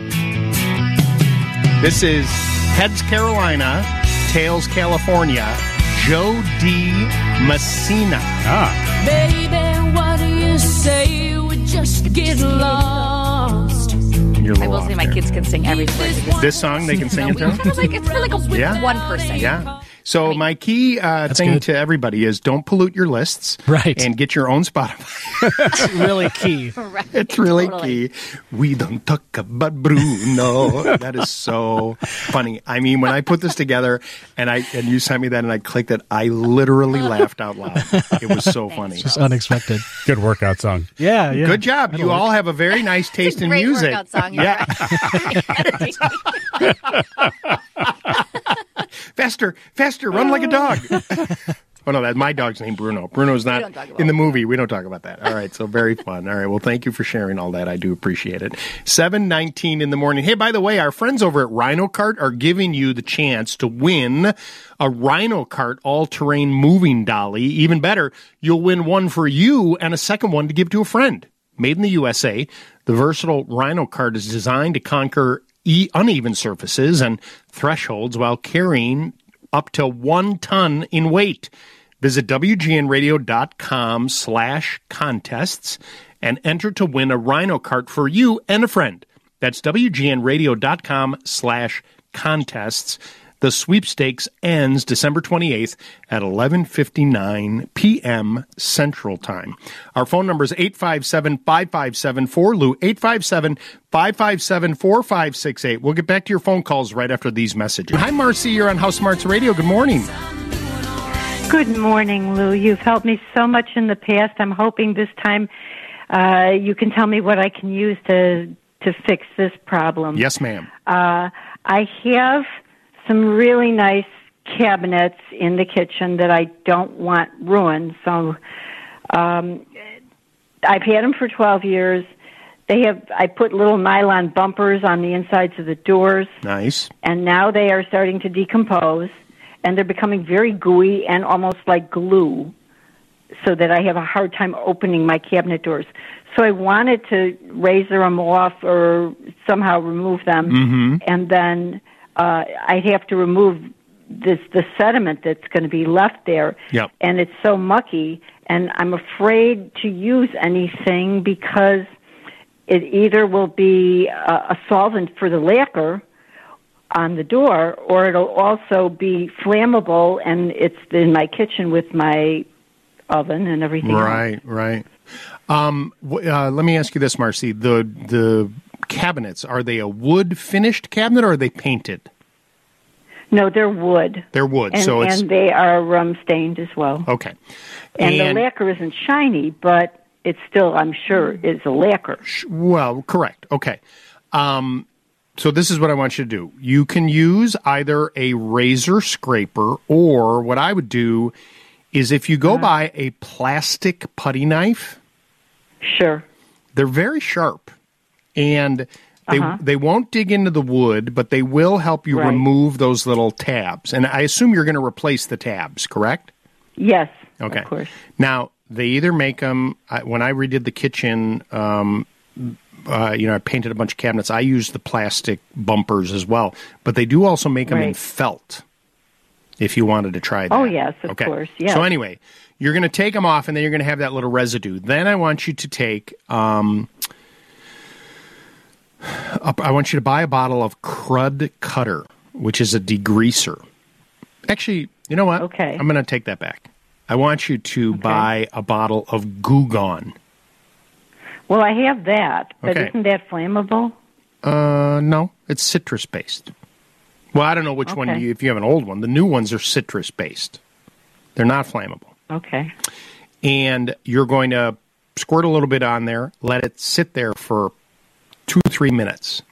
This is Heads Carolina, Tails California, Jo Dee Messina. Ah, baby, what do you say we just get lost? You're a I will off say my there. kids can sing every word. this. This song they can sing it Kind to. of like it's for like a Yeah. one person. Yeah. So my key uh, thing good. to everybody is don't pollute your lists, Right. And get your own Spotify. It's really key. (laughs) Right. (laughs) It's really Totally. key. We don't talk about Bruno. that is so funny. I mean, when I put this together and I and you sent me that and I clicked it, I literally (laughs) laughed out loud. It was so funny. Just unexpected. good workout song. Yeah, yeah. Good job. You all have a very nice taste in Great music. workout song. Yeah. Yeah. Faster, faster, run like a oh. dog. (laughs) Oh no, that's my dog's name, Bruno. Bruno's not don't talk about in the movie. We don't talk about that. All right, so very fun. All right, well, thank you for sharing all that. I do appreciate it. Seven nineteen in the morning. Hey, by the way, our friends over at Rhino Cart are giving you the chance to win a Rhino Cart all-terrain moving dolly. Even better, you'll win one for you and a second one to give to a friend. Made in the USA, the versatile Rhino Cart is designed to conquer e- uneven surfaces and thresholds while carrying up to one ton in weight. Visit WGNradio.com slash contests and enter to win a Rhino cart for you and a friend. That's WGNradio.com slash contests. The sweepstakes ends December 28th at 11:59 p.m. Central Time. Our phone number is 857-5574 Lou 857-557-4568. We'll get back to your phone calls right after these messages. Hi Marcy, you're on House Smarts Radio. Good morning. Good morning, Lou. You've helped me so much in the past. I'm hoping this time uh, you can tell me what I can use to to fix this problem. Yes, ma'am. Uh, I have some really nice cabinets in the kitchen that I don't want ruined. So um, I've had them for 12 years. They have. I put little nylon bumpers on the insides of the doors Nice. and now they are starting to decompose and they're becoming very gooey and almost like glue so that I have a hard time opening my cabinet doors. So I wanted to razor them off or somehow remove them Mm-hmm. and then uh I'd have to remove this the sediment that's going to be left there Yep. and it's so mucky and I'm afraid to use anything because it either will be a, a solvent for the lacquer on the door or it'll also be flammable and it's in my kitchen with my oven and everything else. Right, right. Um, uh, let me ask you this, Marcy. The the cabinets are they a wood finished cabinet or are they painted? no they're wood They're wood, and, so it's and they are rum stained as well okay. and, the lacquer isn't shiny but it's still i'm sure is a lacquer Well, correct. Okay. Um, so this is what I want you to do. You can use either a razor scraper or what I would do is if you go buy a plastic putty knife, sure they're very sharp and they they won't dig into the wood, but they will help you Right. remove those little tabs. And I assume you're going to replace the tabs, correct? yes Okay. of course Now they either make them when I redid the kitchen. Um, uh, you know, I painted a bunch of cabinets. I used the plastic bumpers as well, but they do also make them in felt. If you wanted to try that. Oh, yes, of okay. course, yes. So anyway, you're going to take them off, and then you're going to have that little residue. Then I want you to take. Um, I want you to buy a bottle of Crud Cutter, which is a degreaser. Actually, you know what? Okay. I'm going to take that back. I want you to buy a bottle of Goo Gone. well i have that but Okay. isn't that flammable Uh, no, it's citrus based. Well, I don't know which one you, if you have an old one. The new ones are citrus based. They're not flammable. okay And you're going to squirt a little bit on there, let it sit there for three minutes.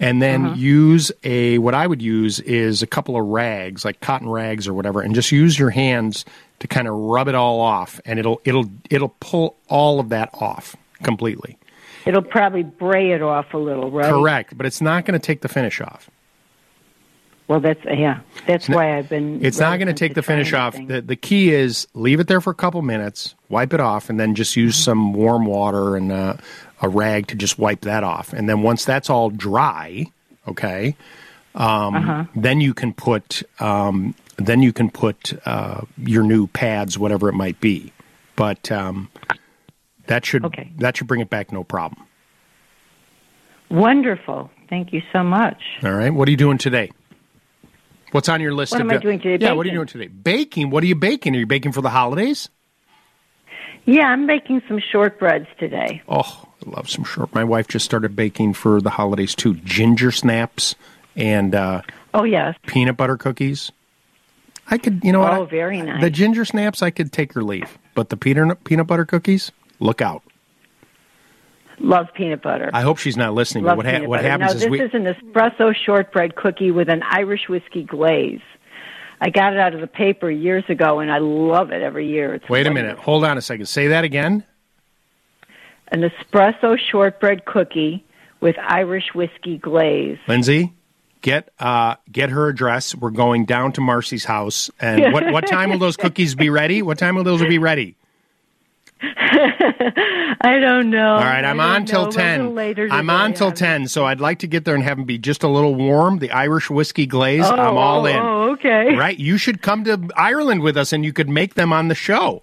And then Uh-huh. use a, what I would use is a couple of rags, like cotton rags or whatever, and just use your hands to kind of rub it all off. And it'll, it'll, it'll pull all of that off completely. it'll probably bray it off a little right Correct. But it's not going to take the finish off. Well, that's yeah. That's why I've been. It's not going to take the finish off. The, the key is leave it there for a couple minutes, wipe it off, and then just use Mm-hmm. some warm water and uh, a rag to just wipe that off. And then once that's all dry, okay, um, Uh-huh. then you can put um, then you can put uh, your new pads, whatever it might be. But um, that should Okay. that should bring it back, no problem. Wonderful. Thank you so much. All right. What are you doing today? What's on your list? What am I doing today? Yeah. What are you doing today? Baking. What are you baking? Are you baking for the holidays? Yeah, I'm making some shortbreads today. Oh, love some short. My wife just started baking for the holidays too. Ginger snaps and uh, Oh yes. peanut butter cookies. I could, you know what? Oh, I- very nice. The ginger snaps, I could take or leave, but the peanut peanut butter cookies, look out. Love peanut butter. I hope she's not listening. but Love what ha- what happens now, is this we is an espresso shortbread cookie with an Irish whiskey glaze. I got it out of the paper years ago, and I love it every year. It's wait a minute. Hold on a second. Say that again. An espresso shortbread cookie with Irish whiskey glaze. Lindsay, get uh, get her address. We're going down to Marcy's house. And what what (laughs) time will those cookies be ready? What time will those be ready? (laughs) I don't know. All right, I'm on till know. Ten. later I'm on till ten, so I'd like to get there and have them be just a little warm. The Irish whiskey glaze. Oh, I'm all oh, in. Oh, okay. Right, you should come to Ireland with us, and you could make them on the show.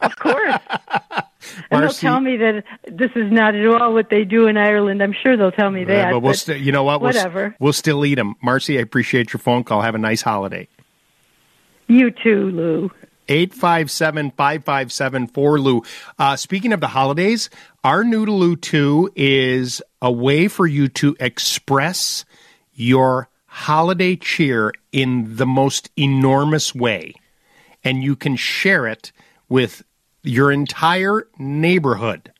Of course. (laughs) And they'll tell me that this is not at all what they do in Ireland. I'm sure they'll tell me that. Uh, but we'll st- you know what? We'll, s- whatever. we'll still eat them. Marcy, I appreciate your phone call. Have a nice holiday. You too, Lou. 857 557 4Lou. Uh, speaking of the holidays, our Noodaloo 2 is a way for you to express your holiday cheer in the most enormous way. And you can share it with your entire neighborhood.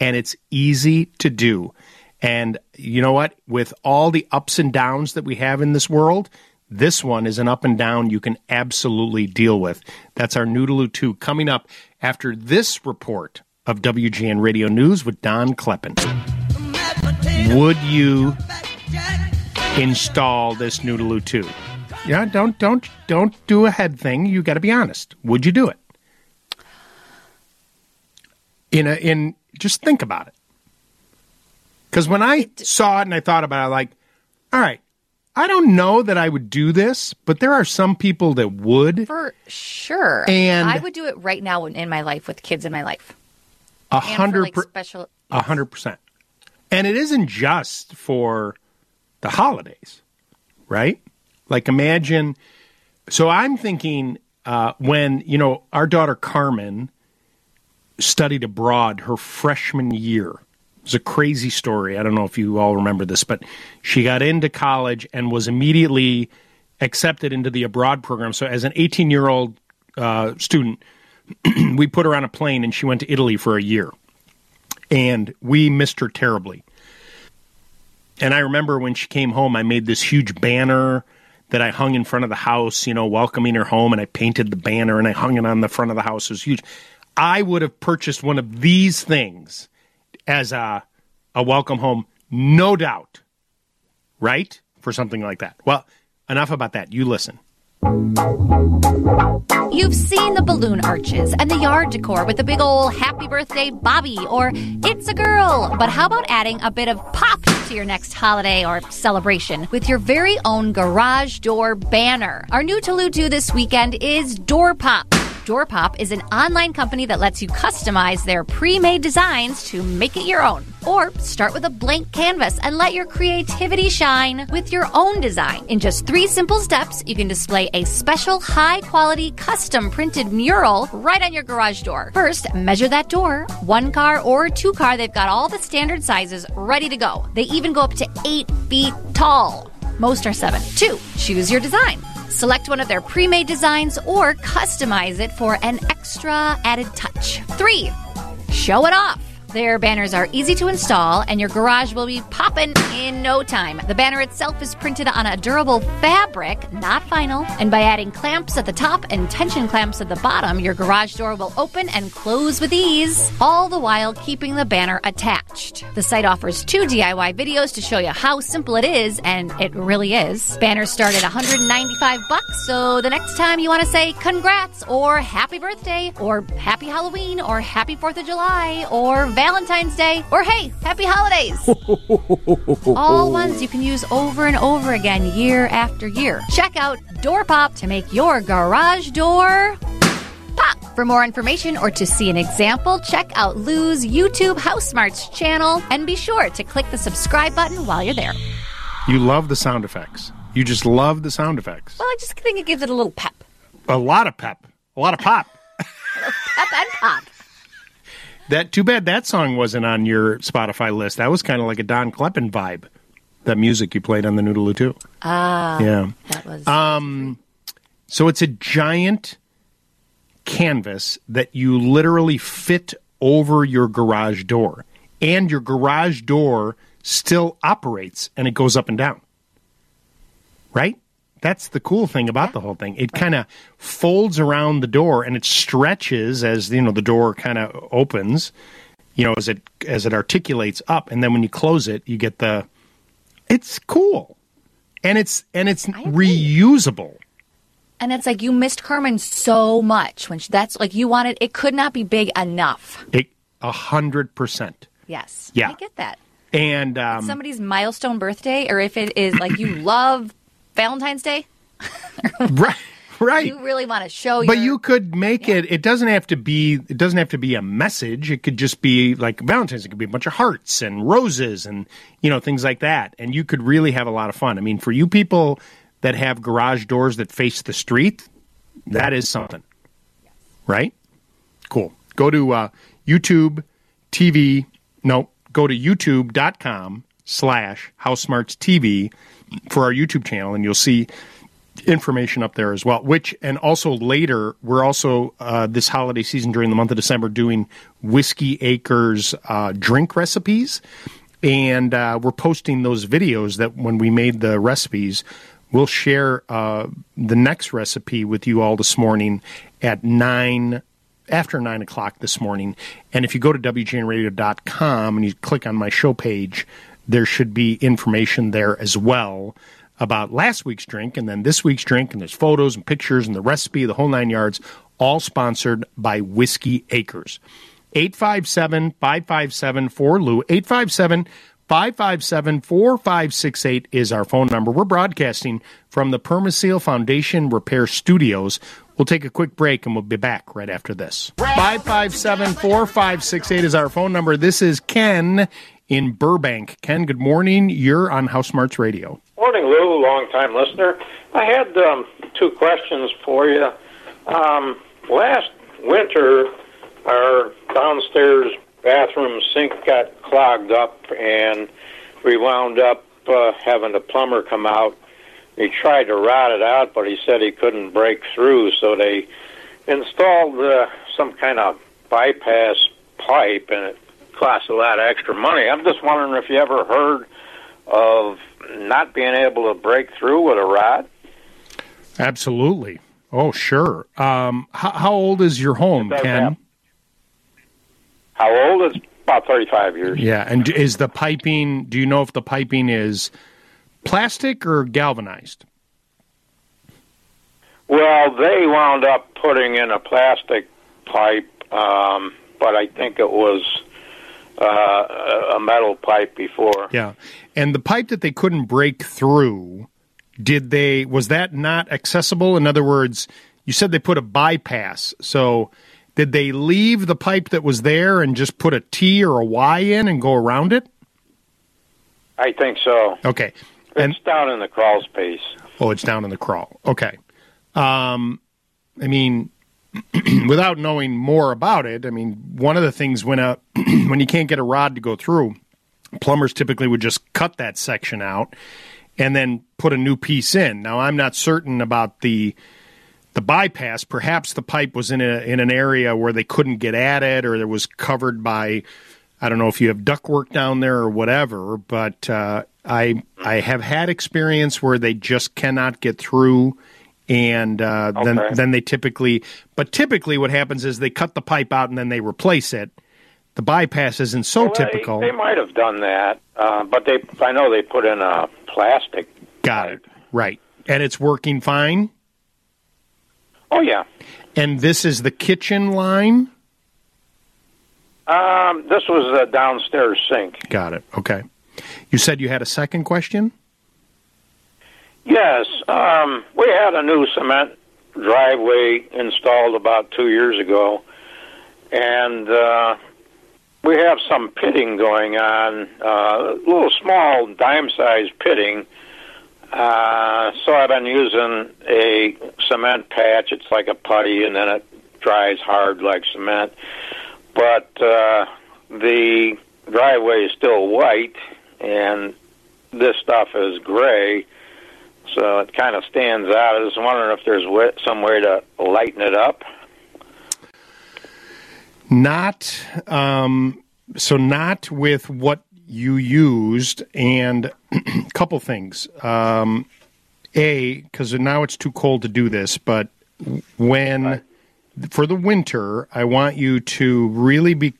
And it's easy to do. And you know what? With all the ups and downs that we have in this world, this one is an up and down you can absolutely deal with. That's our Noodaloo 2 coming up after this report of WGN Radio News with Don Kleppen. Would you install this Noodaloo 2? Yeah, don't don't don't do a head thing. You got to be honest. Would you do it? In a in just think about it. Because when I saw it and I thought about it, like, all right, I don't know that I would do this, but there are some people that would. For sure. And- I would do it right now in, in my life with kids in my life. A hundred special. A hundred percent. And it isn't just for the holidays, right? Like imagine. So I'm thinking uh, when you know our daughter Carmen studied abroad her freshman year. It was a crazy story. I don't know if you all remember this, but she got into college and was immediately accepted into the abroad program. So as an 18 year old uh, student, (clears throat) we put her on a plane and she went to Italy for a year. And we missed her terribly. And I remember when she came home, I made this huge banner that I hung in front of the house, you know, welcoming her home. And I painted the banner and I hung it on the front of the house. It was huge. I would have purchased one of these things as a, a welcome home, no doubt, right? For something like that. Well, enough about that. You listen. You've seen the balloon arches and the yard decor with the big ol' happy birthday Bobby or it's a girl. But how about adding a bit of pop to your next holiday or celebration with your very own garage door banner? Our new to 2 this weekend is Door Pop. Doorpop is an online company that lets you customize their pre-made designs to make it your own. Or start with a blank canvas and let your creativity shine with your own design. In just three simple steps, you can display a special high quality custom printed mural right on your garage door. First, measure that door. One car or two car, they've got all the standard sizes ready to go. They even go up to eight feet tall. Most are seven. Two, choose your design. Select one of their pre made designs or customize it for an extra added touch. Three, show it off. Their banners are easy to install, and your garage will be popping in no time. The banner itself is printed on a durable fabric, not vinyl, and by adding clamps at the top and tension clamps at the bottom, your garage door will open and close with ease, all the while keeping the banner attached. The site offers two DIY videos to show you how simple it is, and it really is. Banners start at 195 bucks, so the next time you want to say congrats or happy birthday or happy Halloween or happy 4th of July or Valentine's Day or hey, happy holidays. (laughs) All ones you can use over and over again year after year. Check out Door Pop to make your garage door pop. For more information or to see an example, check out Lou's YouTube House Smarts channel and be sure to click the subscribe button while you're there. You love the sound effects. You just love the sound effects. Well, I just think it gives it a little pep. A lot of pep. A lot of pop. (laughs) Pep and pop. That too bad that song wasn't on your Spotify list. That was kind of like a Don Kleppen vibe. That music you played on the Noodle too. Ah, Yeah. that was. Um, so it's a giant canvas that you literally fit over your garage door, and your garage door still operates and it goes up and down. Right? That's the cool thing about the whole thing. It kind of folds around the door and it stretches as you know the door kind of opens, you know, as it as it articulates up, and then when you close it, you get the. It's cool, and it's and it's reusable. and it's like you missed Carmen so much when she, that's like you wanted. It could not be big enough. A hundred percent. Yes. Yeah. I get that. And um, Somebody's milestone birthday, or if it is like you (clears throat) love Valentine's Day, (laughs) right, right. you really want to show But your. you could make it. It doesn't have to be. It doesn't have to be a message. It could just be like Valentine's. It could be a bunch of hearts and roses and you know things like that. And you could really have a lot of fun. I mean, for you people that have garage doors that face the street, that is something, right? Cool. Go to uh, YouTube TV. No, go to youtube.com slash housesmarts TV for our YouTube channel, and you'll see information up there as well. Which and also later, we're also uh, this holiday season during the month of December doing Whiskey Acres uh, drink recipes, and uh, we're posting those videos that when we made the recipes. We'll share uh, the next recipe with you all this morning at nine after nine o'clock this morning. And if you go to WGNradio.com and you click on my show page, there should be information there as well about last week's drink and then this week's drink. And there's photos and pictures and the recipe, the whole nine yards, all sponsored by Whiskey Acres. 857 557 4 Lou. 857 557 4568 is our phone number. We're broadcasting from the Permaseal Foundation Repair Studios. We'll take a quick break and we'll be back right after this. 557 4568 is our phone number. This is Ken in Burbank. Ken, good morning. You're on House Smarts Radio. Morning, Lou, long time listener. I had um, two questions for you. Um, last winter, our downstairs bathroom sink got clogged up, and we wound up uh, having the plumber come out. He tried to rot it out, but he said he couldn't break through, so they installed uh, some kind of bypass pipe, and it cost a lot of extra money. I'm just wondering if you ever heard of not being able to break through with a rod. Absolutely. Oh, sure. Um, how, how old is your home, Ken? happen. How old? is about 35 years. Yeah, and is the piping? Do you know if the piping is plastic or galvanized? Well, they wound up putting in a plastic pipe, um, but I think it was uh, a metal pipe before. Yeah, and the pipe that they couldn't break through, did they? Was that not accessible? In other words, you said they put a bypass. So, did they leave the pipe that was there and just put a T or a Y in and go around it? I think so. Okay. It's down in the crawl space. Oh, it's down in the crawl. Okay. Um, I mean, (clears throat) without knowing more about it, I mean, one of the things when a (clears throat) when you can't get a rod to go through, plumbers typically would just cut that section out and then put a new piece in. Now, I'm not certain about the the bypass. Perhaps the pipe was in a in an area where they couldn't get at it, or it was covered by I don't know if you have ductwork down there or whatever, but uh, I I have had experience where they just cannot get through, and uh, then Okay. then they typically. But typically, what happens is they cut the pipe out and then they replace it. The bypass isn't so Well, typical. They, might have done that, uh, but they I know they put in a plastic. Got it right, and it's working fine. Oh yeah. And this is the kitchen line. Um, this was a downstairs sink. Got it. Okay. You said you had a second question. Yes, um, we had a new cement driveway installed about two years ago, and uh, we have some pitting going on, uh, a little small dime-sized pitting. Uh, so I've been using a cement patch. It's like a putty, and then it dries hard like cement. But uh, the driveway is still white, and this stuff is gray. So it kind of stands out. I was wondering if there's some way to lighten it up. Not um, so not with what you used, and a (clears throat) couple things. Um, a because now it's too cold to do this, but when for the winter, I want you to really be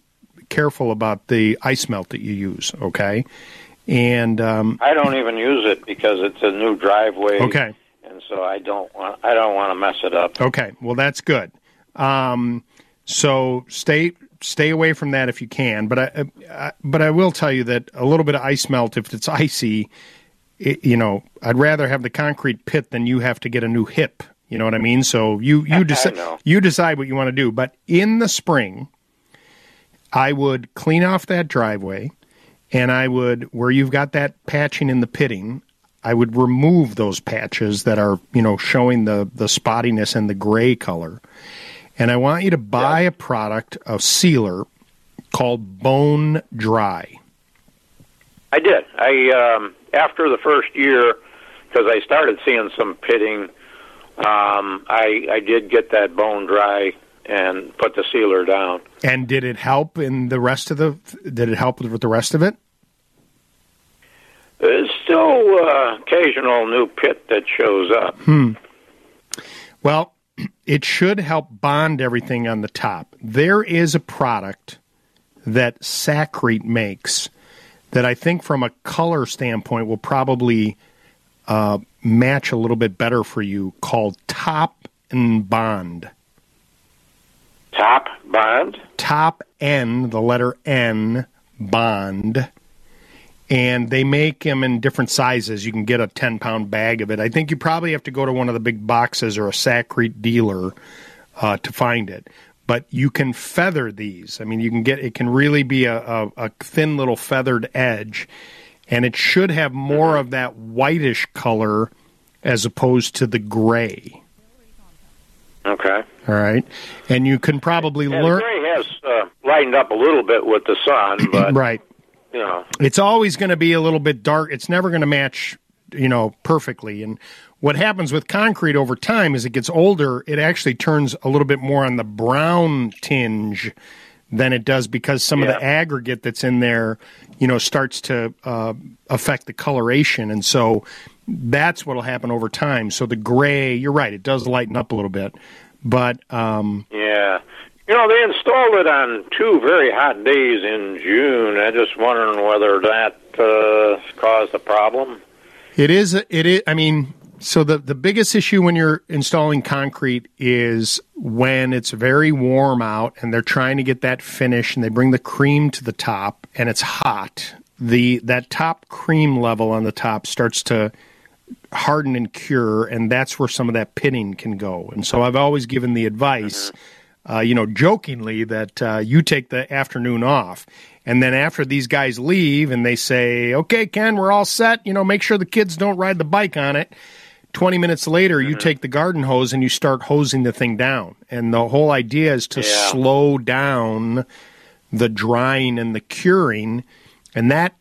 careful about the ice melt that you use. Okay, and um, I don't even use it because it's a new driveway. Okay. And so I don't want I don't want to mess it up. Okay, well that's good. Um, so stay stay away from that if you can. But I, I but I will tell you that a little bit of ice melt if it's icy, it, you know, I'd rather have the concrete pit than you have to get a new hip. You know what I mean? So you you (laughs) decide you decide what you want to do. But in the spring, I would clean off that driveway, and I would where you've got that patching in the pitting. I would remove those patches that are, you know, showing the the spottiness and the gray color. And I want you to buy a product, a sealer called Bone Dry. I did. I um, after the first year because I started seeing some pitting. Um, I I did get that bone dry and put the sealer down. And did it help in the rest of the? Did it help with the rest of it? There's still uh, occasional new pit that shows up. Hmm. Well, (clears throat) it should help bond everything on the top. There is a product that Sakrete makes that I think, from a color standpoint, will probably uh, match a little bit better for you. Called Top and Bond. Top bond. Top N, the letter N, Bond. And they make them in different sizes. You can get a 10 pound bag of it. I think you probably have to go to one of the big boxes or a Sakrete dealer uh, to find it. But you can feather these. I mean, you can get it, can really be a, a, a thin little feathered edge. And it should have more of that whitish color as opposed to the gray. Okay. All right. And you can probably Yeah, the learn. gray has uh, lightened up a little bit with the sun, (clears throat) but Right. you know, it's always going to be a little bit dark. It's never going to match, you know, perfectly. And what happens with concrete over time as it gets older, it actually turns a little bit more on the brown tinge than it does because some of the aggregate that's in there, you know, starts to uh, affect the coloration. And so that's what will happen over time. So the gray, you're right, it does lighten up a little bit. But um, yeah. You know, they installed it on two very hot days in June. I'm just wondering whether that uh, caused a problem. It is. It is. I mean, so the the biggest issue when you're installing concrete is when it's very warm out and they're trying to get that finish and they bring the cream to the top and it's hot. The that top cream level on the top starts to harden and cure, and that's where some of that pitting can go. And so I've always given the advice, uh, you know, jokingly that uh, you take the afternoon off. And then after these guys leave and they say, okay, Ken, we're all set, you know, make sure the kids don't ride the bike on it. 20 minutes later, you take the garden hose and you start hosing the thing down. And the whole idea is to Yeah. slow down the drying and the curing. And that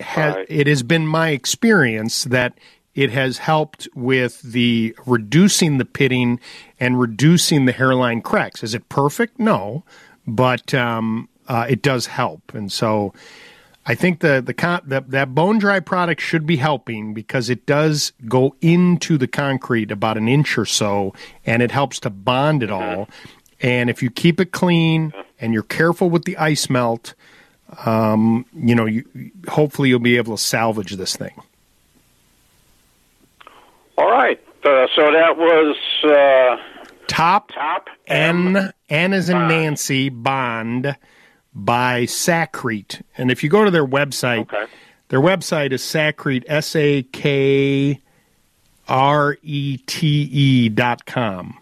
has, it has been my experience that it has helped with the reducing the pitting and reducing the hairline cracks. Is it perfect? No, but um, uh, it does help. And so I think the the, con- that bone dry product should be helping because it does go into the concrete about an inch or so, and it helps to bond it all. And if you keep it clean and you're careful with the ice melt, um, you know, you, hopefully you'll be able to salvage this thing. All right. Uh, so that was uh, Top top N N is in Nancy Bond by Sakrete. And if you go to their website, their website is Sakrete S A K R E T E dot com.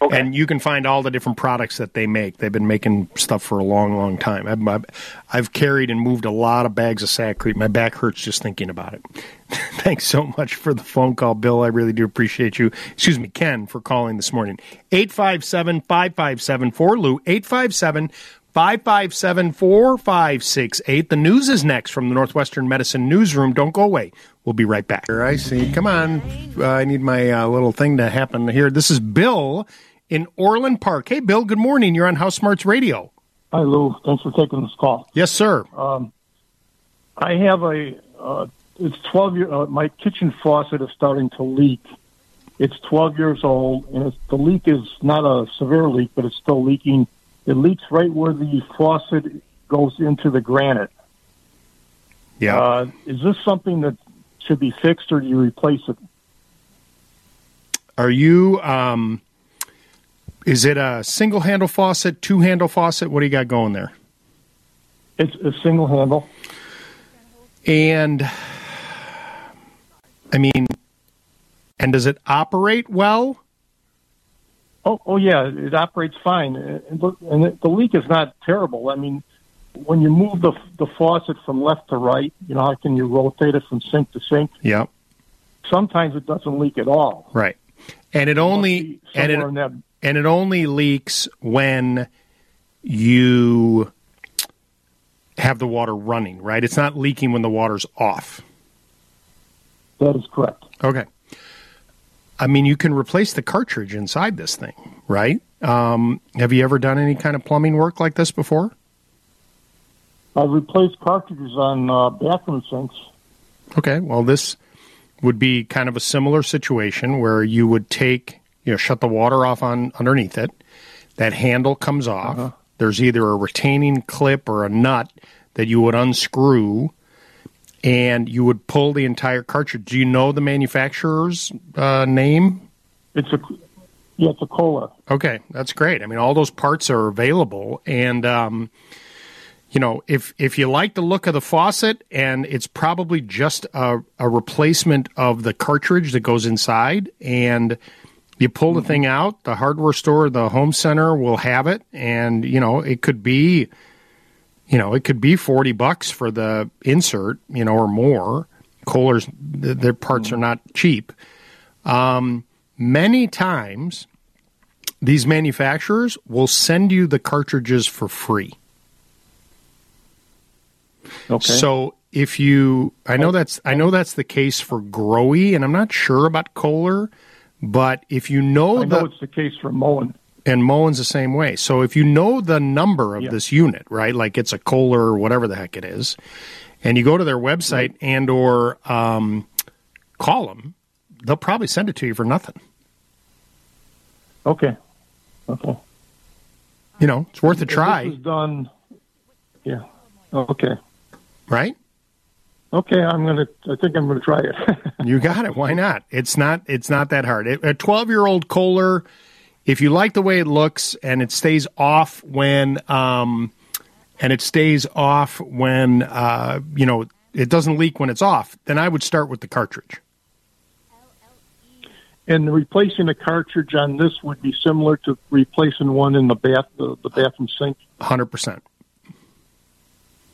And you can find all the different products that they make. They've been making stuff for a long, long time. I've, I've, I've carried and moved a lot of bags of Sakrete. My back hurts just thinking about it. (laughs) Thanks so much for the phone call, Bill. I really do appreciate you. Excuse me, Ken, for calling this morning. 857 5574. Lou, 857 557 4568. The news is next from the Northwestern Medicine Newsroom. Don't go away. We'll be right back. Here I see. Come on. Uh, I need my uh, little thing to happen here. This is Bill in Orland Park. Hey, Bill, good morning. You're on House Smarts Radio. Hi, Lou. Thanks for taking this call. Yes, sir. Um, I have a. Uh, it's twelve year. Uh, my kitchen faucet is starting to leak. It's twelve years old, and it's, the leak is not a severe leak, but it's still leaking. It leaks right where the faucet goes into the granite. Yeah. Uh, is this something that should be fixed, or do you replace it? Are you, um, is it a single handle faucet, two handle faucet? What do you got going there? It's a single handle. And, I mean, and does it operate well? Oh, oh yeah, it operates fine, and, and the leak is not terrible. I mean, when you move the the faucet from left to right, you know how can you rotate it from sink to sink? Yeah. Sometimes it doesn't leak at all. Right. And it only and it, in that- and it only leaks when you have the water running, right? It's not leaking when the water's off. That is correct. Okay. I mean, you can replace the cartridge inside this thing, right? Um, have you ever done any kind of plumbing work like this before? I've replaced cartridges on uh, bathroom sinks. Okay, well, this would be kind of a similar situation where you would take, you know, shut the water off on underneath it. That handle comes off. There's either a retaining clip or a nut that you would unscrew, and you would pull the entire cartridge. Do you know the manufacturer's uh, name? It's a yeah, it's a Kohler. Okay, that's great. I mean, all those parts are available, and um, you know, if if you like the look of the faucet, and it's probably just a, a replacement of the cartridge that goes inside, and you pull the thing out, the hardware store, the home center will have it, and you know, it could be, you know, it could be forty bucks for the insert, you know, or more. Kohler's th- their parts are not cheap. Um, many times, these manufacturers will send you the cartridges for free. Okay. So if you, I know that's I know that's the case for Grohe, and I'm not sure about Kohler, but if you know I know the it's the case for Moen. and Moen's the same way. So if you know the number of this unit, right, like it's a Kohler or whatever the heck it is, and you go to their website and or um, call them, they'll probably send it to you for nothing. Okay. Okay. You know, it's worth a try, done. Yeah. Okay. right? Okay. I'm gonna. I think I'm gonna try it. (laughs) You got it. Why not? It's not. It's not that hard. A twelve-year-old Kohler, if you like the way it looks and it stays off when, um, and it stays off when, uh, you know, it doesn't leak when it's off, then I would start with the cartridge. and replacing a cartridge on this would be similar to replacing one in the bath, the, the bathroom sink. Hundred percent.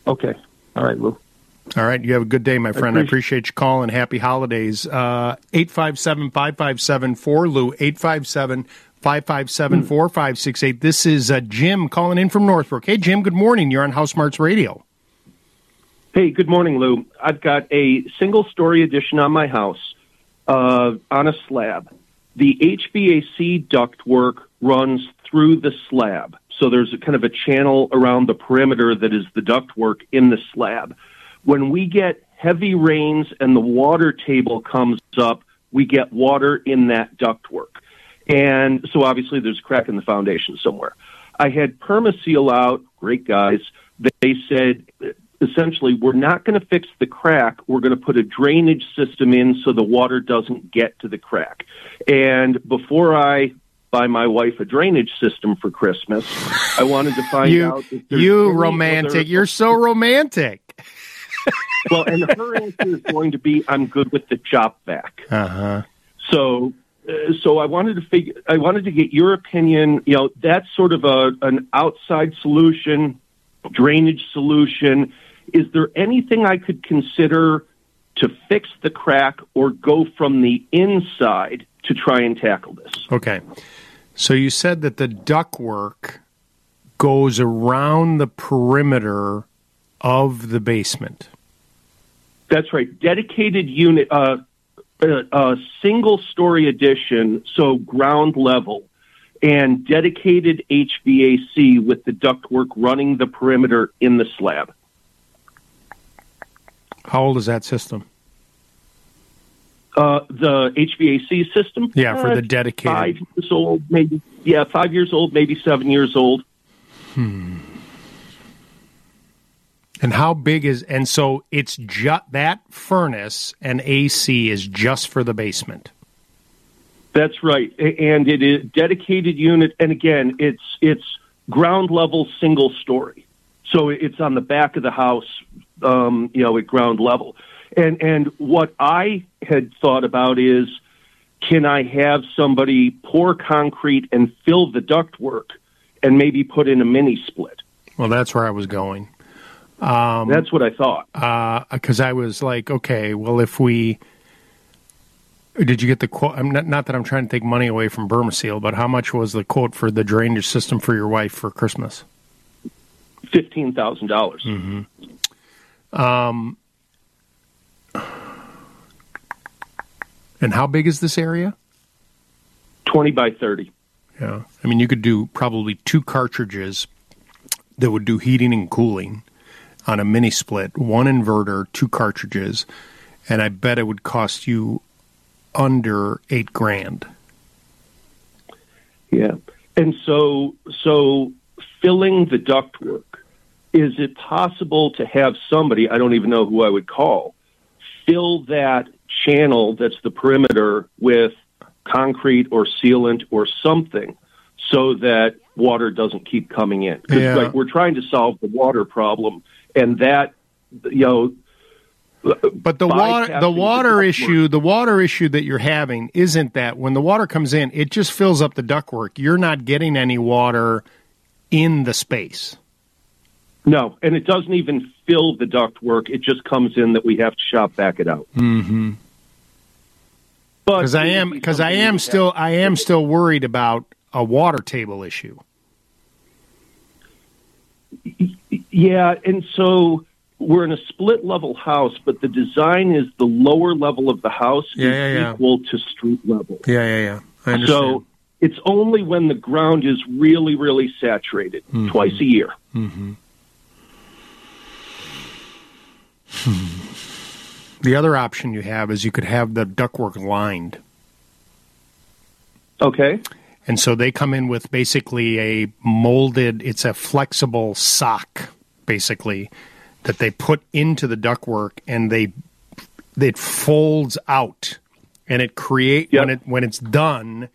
Okay. All right, Lou. All right. You have a good day, my friend. I appreciate- appreciate you calling. Happy holidays. Uh, 857 557 Lou. 857 557 4568. This is uh, Jim calling in from Northbrook. Hey, Jim, good morning. You're on House Smarts Radio. Hey, good morning, Lou. I've got a single story addition on my house uh, on a slab. The HVAC ductwork runs through the slab. So there's a kind of a channel around the perimeter that is the ductwork in the slab. When we get heavy rains and the water table comes up, we get water in that ductwork. And so obviously there's a crack in the foundation somewhere. I had Permaseal out, great guys. They said essentially, we're not going to fix the crack. We're going to put a drainage system in so the water doesn't get to the crack. And before I buy my wife a drainage system for Christmas, I wanted to find you, out. if you romantic. other- You're so romantic. Well, and her answer is going to be, "I'm good with the chop back." Uh huh. So, uh, so I wanted to figure. I wanted to get your opinion. You know, that's sort of a an outside solution, drainage solution. Is there anything I could consider to fix the crack or go from the inside to try and tackle this? Okay. So you said that the ductwork goes around the perimeter of the basement. That's right. Dedicated unit, uh, uh, uh, single story addition, so ground level, and dedicated HVAC with the ductwork running the perimeter in the slab. How old is that system? Uh, the HVAC system? Yeah, for Uh, the dedicated. Five years old, maybe. Yeah, five years old, maybe seven years old. Hmm. And how big is and so it's just that furnace and AC is just for the basement. That's right, and it is dedicated unit. And again, it's it's ground level, single story, so it's on the back of the house, um, you know, at ground level. And and what I had thought about is, can I have somebody pour concrete and fill the ductwork, and maybe put in a mini split? Well, that's where I was going. Um, That's what I thought. Because I was like, okay, well, if we did you get the quote? I'm not, not that I'm trying to take money away from Permaseal, but how much was the quote for the drainage system for your wife for Christmas? Fifteen thousand dollars. Mm-hmm. Um, and how big is this area? Twenty by thirty. Yeah, I mean, you could do probably two cartridges that would do heating and cooling on a mini split, one inverter, two cartridges, and I bet it would cost you under eight grand. Yeah. And so, so filling the ductwork, is it possible to have somebody, I don't even know who I would call, fill that channel that's the perimeter with concrete or sealant or something so that water doesn't keep coming in? Yeah. like, we're trying to solve the water problem, and that, you know, But the water, the water ductwork- issue, the water issue that you're having isn't that when the water comes in, it just fills up the ductwork. You're not getting any water in the space. No, and it doesn't even fill the ductwork. It just comes in that we have to shop vac it out. Mm-hmm. But Because I am, because I am still, I am still worried about a water table issue. Yeah, and so we're in a split level house, but the design is the lower level of the house Yeah, is yeah, yeah. equal to street level. Yeah, yeah, yeah. I understand. So it's only when the ground is really, really saturated, Mhm. twice a year. Mm-hmm. The other option you have is you could have the ductwork lined. Okay. And so they come in with basically a molded, it's a flexible sock, basically, that they put into the ductwork and they it folds out and it create when it when it's done,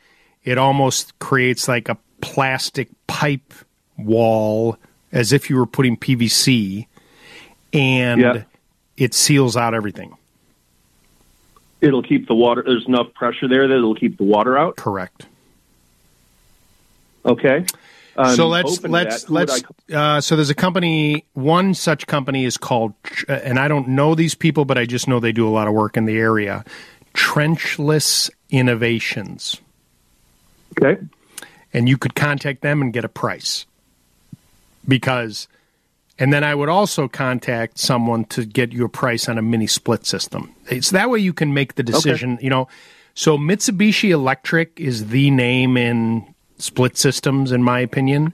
it almost creates like a plastic pipe wall as if you were putting PVC and Yeah. it seals out everything. It'll keep the water. There's enough pressure there that it'll keep the water out. Correct. Okay. I'm so let's let's. Let's. I- Uh, so there's a company. One such company is called, and I don't know these people, but I just know they do a lot of work in the area. Trenchless Innovations. Okay. And you could contact them and get a price because, and then I would also contact someone to get you a price on a mini split system. It's that way you can make the decision. You know, so Mitsubishi Electric is the name in split systems, in my opinion.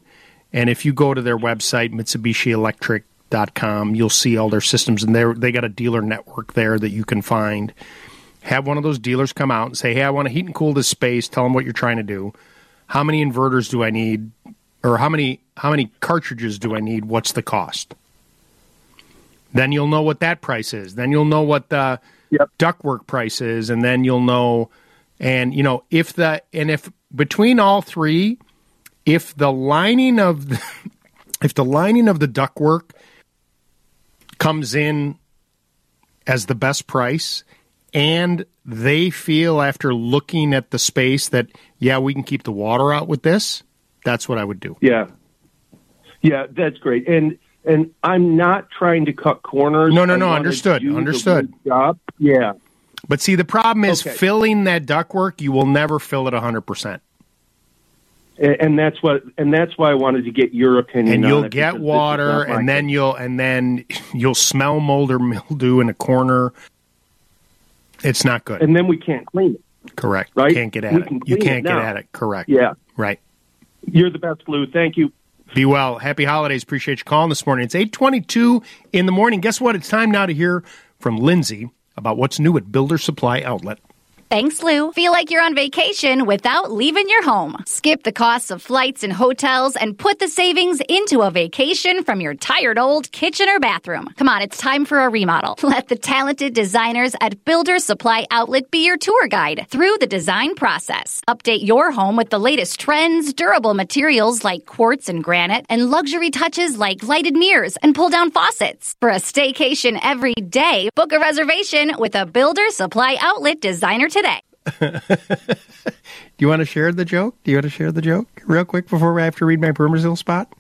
And if you go to their website, MitsubishiElectric.com, you'll see all their systems, and they they got a dealer network there that you can find. Have one of those dealers come out and say, "Hey, I want to heat and cool this space." Tell them what you're trying to do. How many inverters do I need, or how many how many cartridges do I need? What's the cost? Then you'll know what that price is. Then you'll know what the ductwork price is, and then you'll know. And you know if the and if between all three, if the lining of the, (laughs) if the lining of the ductwork comes in as the best price, and they feel after looking at the space that yeah we can keep the water out with this, that's what I would do. Yeah. Yeah, that's great. And and I'm not trying to cut corners. No, no, no. Understood. Understood. job. Yeah. But see, the problem is Okay. filling that ductwork. You will never fill it hundred percent. And, that's what and that's why I wanted to get your opinion and you'll it, get because this is water and then you'll and then you'll smell mold or mildew in a corner it's not good and then we can't clean it. correct right? can't get at We it can you can't get now. at it correct Yeah. right You're the best, Lou. Thank you. be well happy holidays appreciate you calling this morning it's 822 in the morning guess what it's time now to hear from lindsay about what's new at builder supply outlet Thanks, Lou. Feel like you're on vacation without leaving your home. Skip the costs of flights and hotels and put the savings into a vacation from your tired old kitchen or bathroom. Come on, it's time for a remodel. (laughs) Let the talented designers at Builder Supply Outlet be your tour guide through the design process. Update your home with the latest trends, durable materials like quartz and granite, and luxury touches like lighted mirrors and pull down faucets. For a staycation every day, book a reservation with a Builder Supply Outlet designer today. (laughs) do you want to share the joke do you want to share the joke real quick before i have to read my Permaseal spot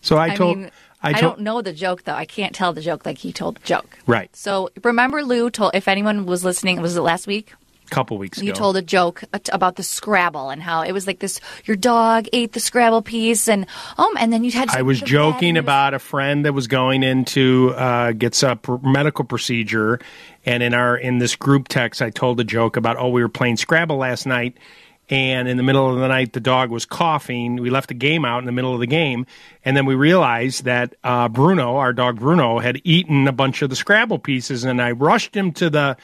so i, told mean, I I, don't know the joke though. I can't tell the joke like he told the joke. right So remember, Lou told. If anyone was listening, was it last week? Couple weeks ago You told a joke about the Scrabble and how it was like this. Your dog ate the Scrabble piece, and um, and then you had. To I was joking about a friend that was going into uh, gets a pr- medical procedure, and in our in this group text, I told a joke about oh we were playing Scrabble last night, and in the middle of the night the dog was coughing. We left the game out in the middle of the game, and then we realized that uh, Bruno, our dog Bruno, had eaten a bunch of the Scrabble pieces, and I rushed him to the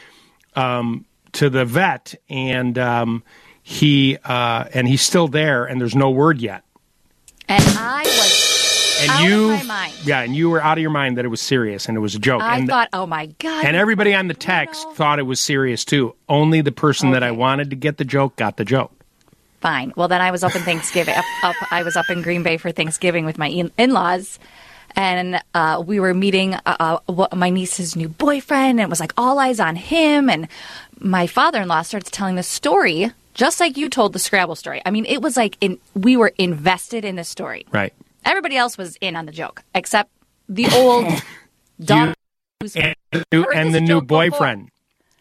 um, to the vet, and um, he uh, and he's still there, and there's no word yet. And I was And out you, of my mind. yeah, and you were out of your mind that it was serious and it was a joke. I and thought, oh my god. and everybody on the text thought it was serious too. Only the person that I wanted to get the joke got the joke. Fine. Well, then I was up in Thanksgiving. up, up, I was up in Green Bay for Thanksgiving with my in- in-laws, and uh, we were meeting uh, uh, my niece's new boyfriend, and it was like all eyes on him. And my father-in-law starts telling the story, just like you told the Scrabble story. I mean, it was like in, we were invested in the story. Right. Everybody else was in on the joke, except the old (laughs) dog. who's And the new, and the new joke before. boyfriend.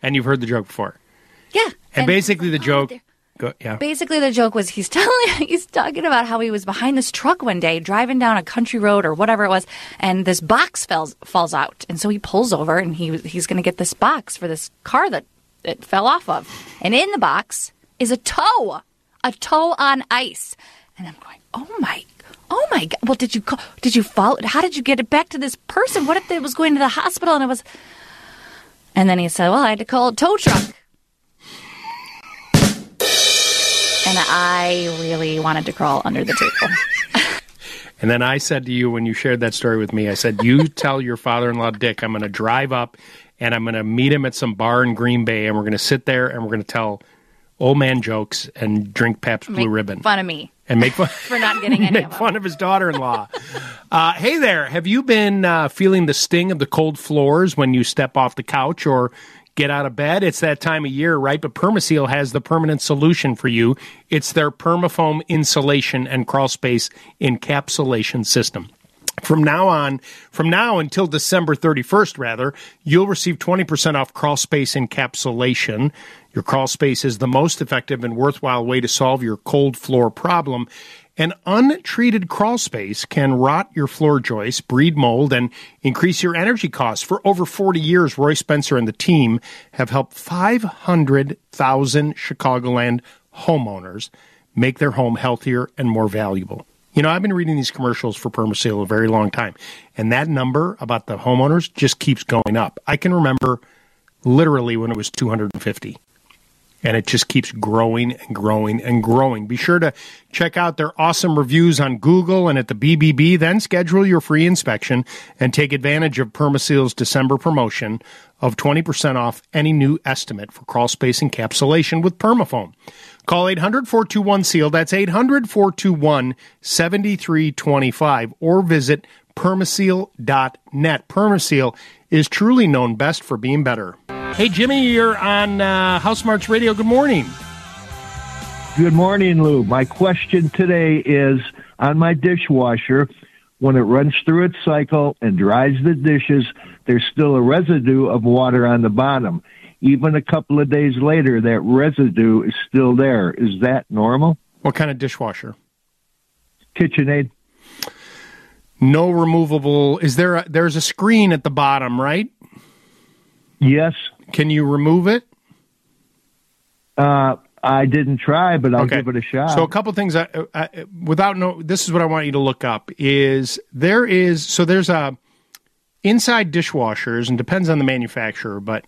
And you've heard the joke before. Yeah. And, basically the oh, joke. Go, yeah. Basically, the joke was he's (laughs) telling he's talking about how he was behind this truck one day driving down a country road or whatever it was, and this box falls falls out, and so he pulls over and he he's going to get this box for this car that it fell off of, and in the box is a toe, a toe on ice, and I'm going, oh my. Oh my God! Well, did you call, did you follow? How did you get it back to this person? What if it was going to the hospital and it was? And then he said, "Well, I had to call a tow truck." and I really wanted to crawl under the table. (laughs) And then I said to you when you shared that story with me, I said, You tell your father in law, Dick, I'm going to drive up and I'm going to meet him at some bar in Green Bay and we're going to sit there and we're going to tell old man jokes and drink Pabst Blue Make Ribbon. fun of me And make fun, (laughs) for not getting any (laughs) make of fun of his daughter in law. uh, hey there, have you been uh, feeling the sting of the cold floors when you step off the couch or get out of bed? It's that time of year, right? But Permaseal has the permanent solution for you. It's their permafoam insulation and crawl space encapsulation system. From now on, from now until December 31st, rather, you'll receive 20% off crawl space encapsulation. Your crawl space is the most effective and worthwhile way to solve your cold floor problem. An untreated crawl space can rot your floor joists, breed mold, and increase your energy costs. For over 40 years, Roy Spencer and the team have helped 500,000 Chicagoland homeowners make their home healthier and more valuable. You know, I've been reading these commercials for Permaseal a very long time, and that number about the homeowners just keeps going up. I can remember literally when it was 250 and it just keeps growing and growing and growing. Be sure to check out their awesome reviews on Google and at the BBB. Then schedule your free inspection and take advantage of Permaseal's December promotion of 20% off any new estimate for crawl space encapsulation with Permafoam. Call 800 421 SEAL. That's 800 421 7325 or visit permaseal.net. Permaseal is truly known best for being better. Hey, Jimmy, you're on uh, House Smarts Radio. Good morning. Good morning, Lou. My question today is on my dishwasher. When it runs through its cycle and dries the dishes, there's still a residue of water on the bottom. Even a couple of days later, that residue is still there. Is that normal? What kind of dishwasher? KitchenAid. No removable. Is there? A, there's a screen at the bottom, right? Yes. Can you remove it? Uh, I didn't try, but I'll Okay. give it a shot. So a couple things I, I, without no this is what I want you to look up is there is so there's a inside dishwashers and depends on the manufacturer but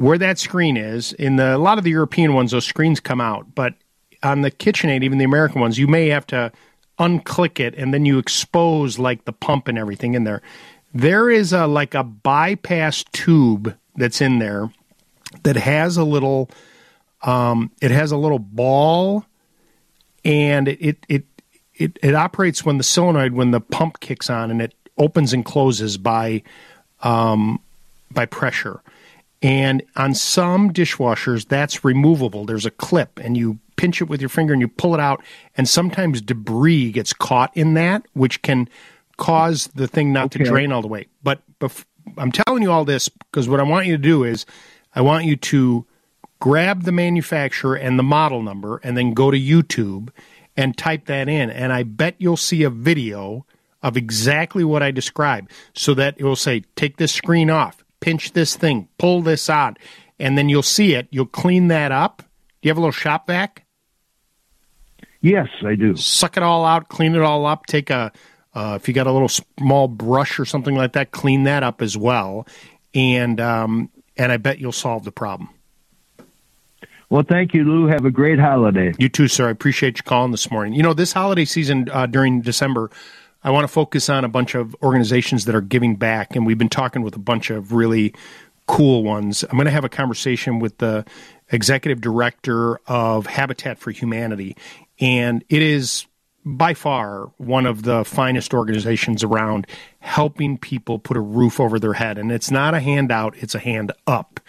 where that screen is in the a lot of the European ones those screens come out but on the KitchenAid even the American ones you may have to unclick it and then you expose like the pump and everything in there there is a like a bypass tube that's in there that has a little um, it has a little ball and it, it it it operates when the solenoid when the pump kicks on and it opens and closes by um, by pressure. And on some dishwashers, that's removable. There's a clip, and you pinch it with your finger and you pull it out. And sometimes debris gets caught in that, which can cause the thing not to drain all the way. But bef- I'm telling you all this because what I want you to do is I want you to grab the manufacturer and the model number and then go to YouTube and type that in. And I bet you'll see a video of exactly what I described so that it will say, take this screen off, pinch this thing, pull this out, and then you'll see it. You'll clean that up. Do you have a little shop vac? Yes, I do. Suck it all out, clean it all up. Take a, uh, if you got a little small brush or something like that, clean that up as well. And, um, and I bet you'll solve the problem. Well, thank you, Lou. Have a great holiday. You too, sir. I appreciate you calling this morning. You know, this holiday season uh, during December, I want to focus on a bunch of organizations that are giving back, and we've been talking with a bunch of really cool ones. I'm going to have a conversation with the executive director of Habitat for Humanity, and it is by far one of the finest organizations around helping people put a roof over their head. And it's not a handout, it's a hand up.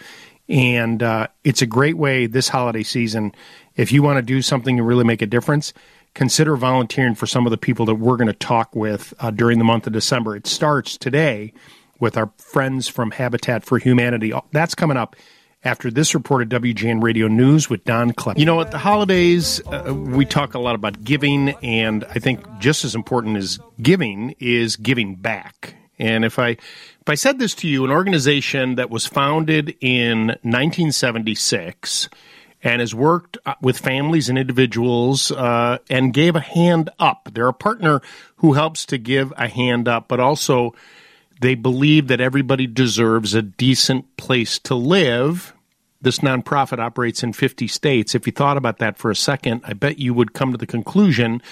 And uh, it's a great way this holiday season, if you want to do something and really make a difference, consider volunteering for some of the people that we're going to talk with uh, during the month of December. It starts today with our friends from Habitat for Humanity. That's coming up after this report at WGN Radio News with Don Klepp. You know, at the holidays, uh, we talk a lot about giving, and I think just as important as giving is giving back. And if I if I said this to you, an organization that was founded in 1976 and has worked uh, with families and individuals uh, and gave a hand up. They're a partner who helps to give a hand up, but also they believe that everybody deserves a decent place to live. This nonprofit operates in 50 states. If you thought about that for a second, I bet you would come to the conclusion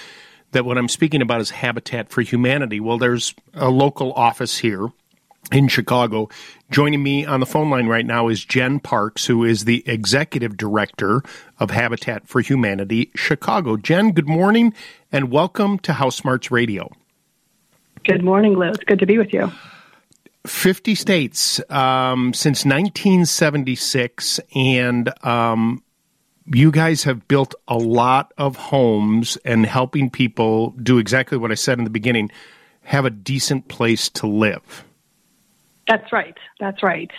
that what I'm speaking about is Habitat for Humanity. Well, there's a local office here in Chicago. Joining me on the phone line right now is Jen Parks, who is the executive director of Habitat for Humanity Chicago. Jen, good morning and welcome to House Smarts Radio. Good morning, Lou. It's good to be with you. 50 states um, since 1976, and um, you guys have built a lot of homes and helping people do exactly what I said in the beginning have a decent place to live. That's right. That's right.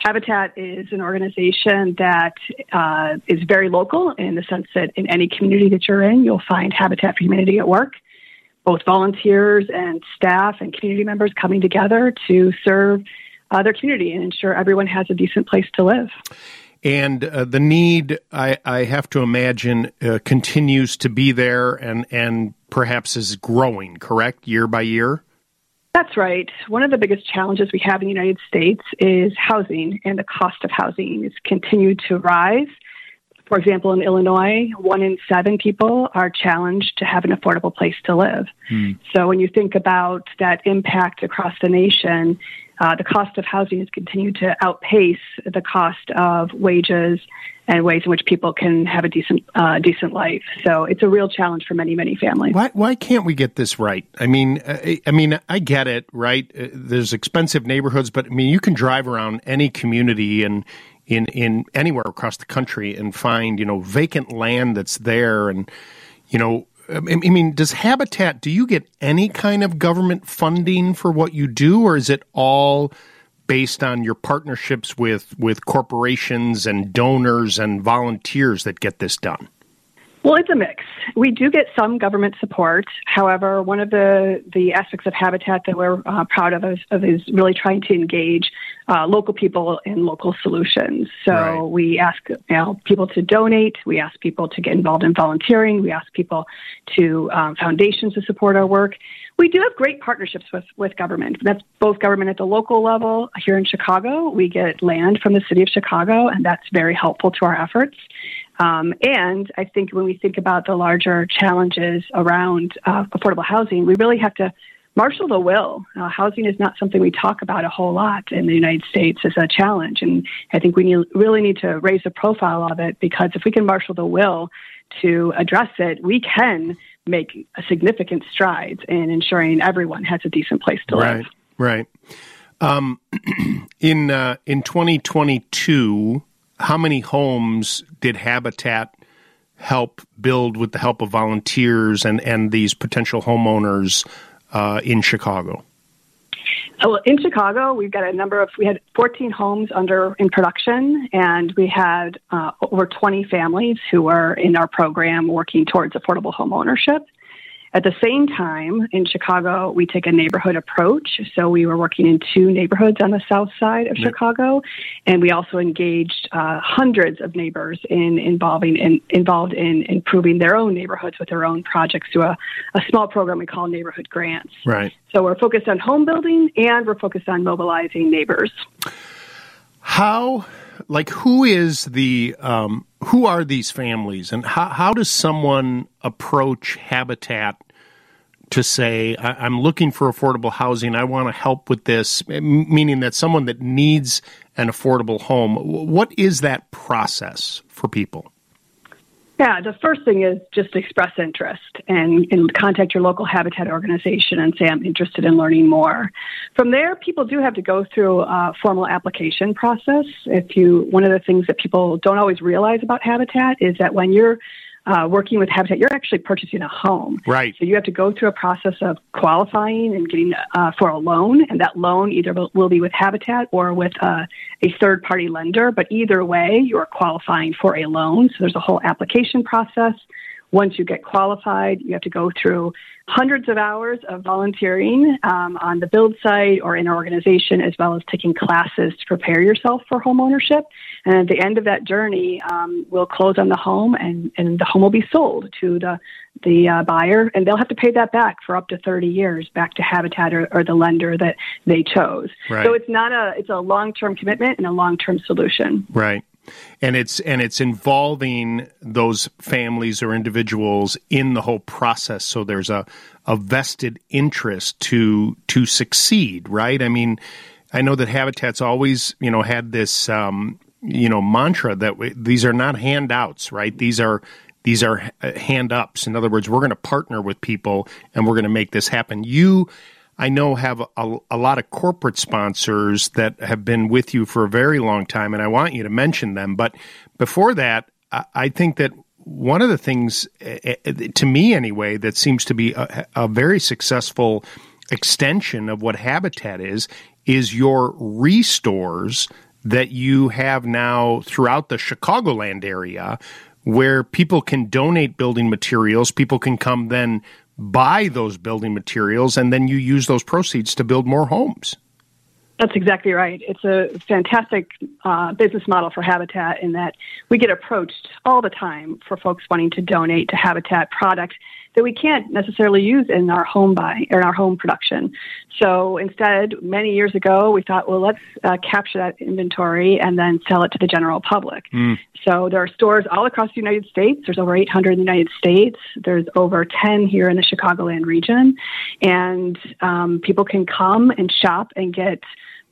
Habitat is an organization that uh, is very local in the sense that in any community that you're in, you'll find Habitat for Humanity at work. Both volunteers and staff and community members coming together to serve uh, their community and ensure everyone has a decent place to live. And uh, the need, I, I have to imagine, uh, continues to be there, and, and perhaps is growing, correct, year by year? That's right. One of the biggest challenges we have in the United States is housing, and the cost of housing has continued to rise. For example, in Illinois, one in seven people are challenged to have an affordable place to live. So when you think about that impact across the nation, uh, the cost of housing has continued to outpace the cost of wages and ways in which people can have a decent uh, decent life. So it's a real challenge for many many families. Why why can't we get this right? I mean, I, I mean, I get it, right? Uh, There's expensive neighborhoods, but I mean, you can drive around any community and in in anywhere across the country and find you know vacant land that's there, and you know. Um, I mean- does Habitat? Do you get any kind of government funding for what you do, or is it all based on your partnerships with with corporations and donors and volunteers that get this done? Well, it's a mix. We do get some government support. However, one of the, the aspects of Habitat that we're uh, proud of is, of is really trying to engage uh, local people in local solutions. So Right. we ask you know, people to donate. We ask people to get involved in volunteering. We ask people to um, foundations to support our work. We do have great partnerships with, with government. That's both government at the local level. Here in Chicago, we get land from the city of Chicago, and that's very helpful to our efforts. Um, and I think when we think about the larger challenges around uh, affordable housing, we really have to marshal the will. Uh, housing is not something we talk about a whole lot in the United States as a challenge, and I think we need, really need to raise the profile of it because if we can marshal the will to address it, we can make significant strides in ensuring everyone has a decent place to live. Right, right. Um, (clears throat) in uh, in 2022, how many homes did Habitat help build with the help of volunteers and and these potential homeowners uh, in Chicago? Oh, well, in Chicago, we've got a number of, we had 14 homes under in production, and we had uh, over 20 families who were in our program working towards affordable home ownership. At the same time, in Chicago, we take a neighborhood approach. So we were working in two neighborhoods on the south side of Yeah. Chicago, and we also engaged uh, hundreds of neighbors in involving in, involved in improving their own neighborhoods with their own projects through a, a small program we call Neighborhood Grants. Right. So we're focused on home building and we're focused on mobilizing neighbors. How, like, who is the, um, who are these families, and how how does someone approach Habitat to say, I, "I'm looking for affordable housing. I want to help with this," meaning that someone that needs an affordable home. What is that process for people? Yeah, the first thing is just express interest and, and contact your local habitat organization and say, I'm interested in learning more. From there, people do have to go through a formal application process. If you, one of the things that people don't always realize about Habitat is that when you're uh, working with Habitat, you're actually purchasing a home. Right. So you have to go through a process of qualifying and getting uh, for a loan, and that loan either will, be with Habitat or with uh, a third party lender. But either way, you're qualifying for a loan. So there's a whole application process. Once you get qualified, you have to go through hundreds of hours of volunteering um, on the build site or in our organization, as well as taking classes to prepare yourself for home ownership. And at the end of that journey, um, we'll close on the home, and, and the home will be sold to the the uh, buyer, and they'll have to pay that back for up to 30 years back to Habitat or, or the lender that they chose. Right. So it's not a it's a long term commitment and a long term solution. Right. And it's and it's involving those families or individuals in the whole process. So there's a, a vested interest to to succeed, right? I mean, I know that Habitat's always you know had this um, you know mantra that w- these are not handouts, right? These are these are uh, hand ups. In other words, we're going to partner with people and we're going to make this happen. You I know have a, a lot of corporate sponsors that have been with you for a very long time, and I want you to mention them. But before that, I, I think that one of the things, eh, eh, to me anyway, that seems to be a, a very successful extension of what Habitat is, is your restores that you have now throughout the Chicagoland area where people can donate building materials. People can come then buy those building materials and then you use those proceeds to build more homes. That's exactly right. It's a fantastic uh, business model for Habitat in that we get approached all the time for folks wanting to donate to Habitat product that we can't necessarily use in our home buy or in our home production. So instead, many years ago, we thought, well, let's uh, capture that inventory and then sell it to the general public. So there are stores all across the United States. There's over 800 in the United States. There's over 10 here in the Chicagoland region, and um, people can come and shop and get.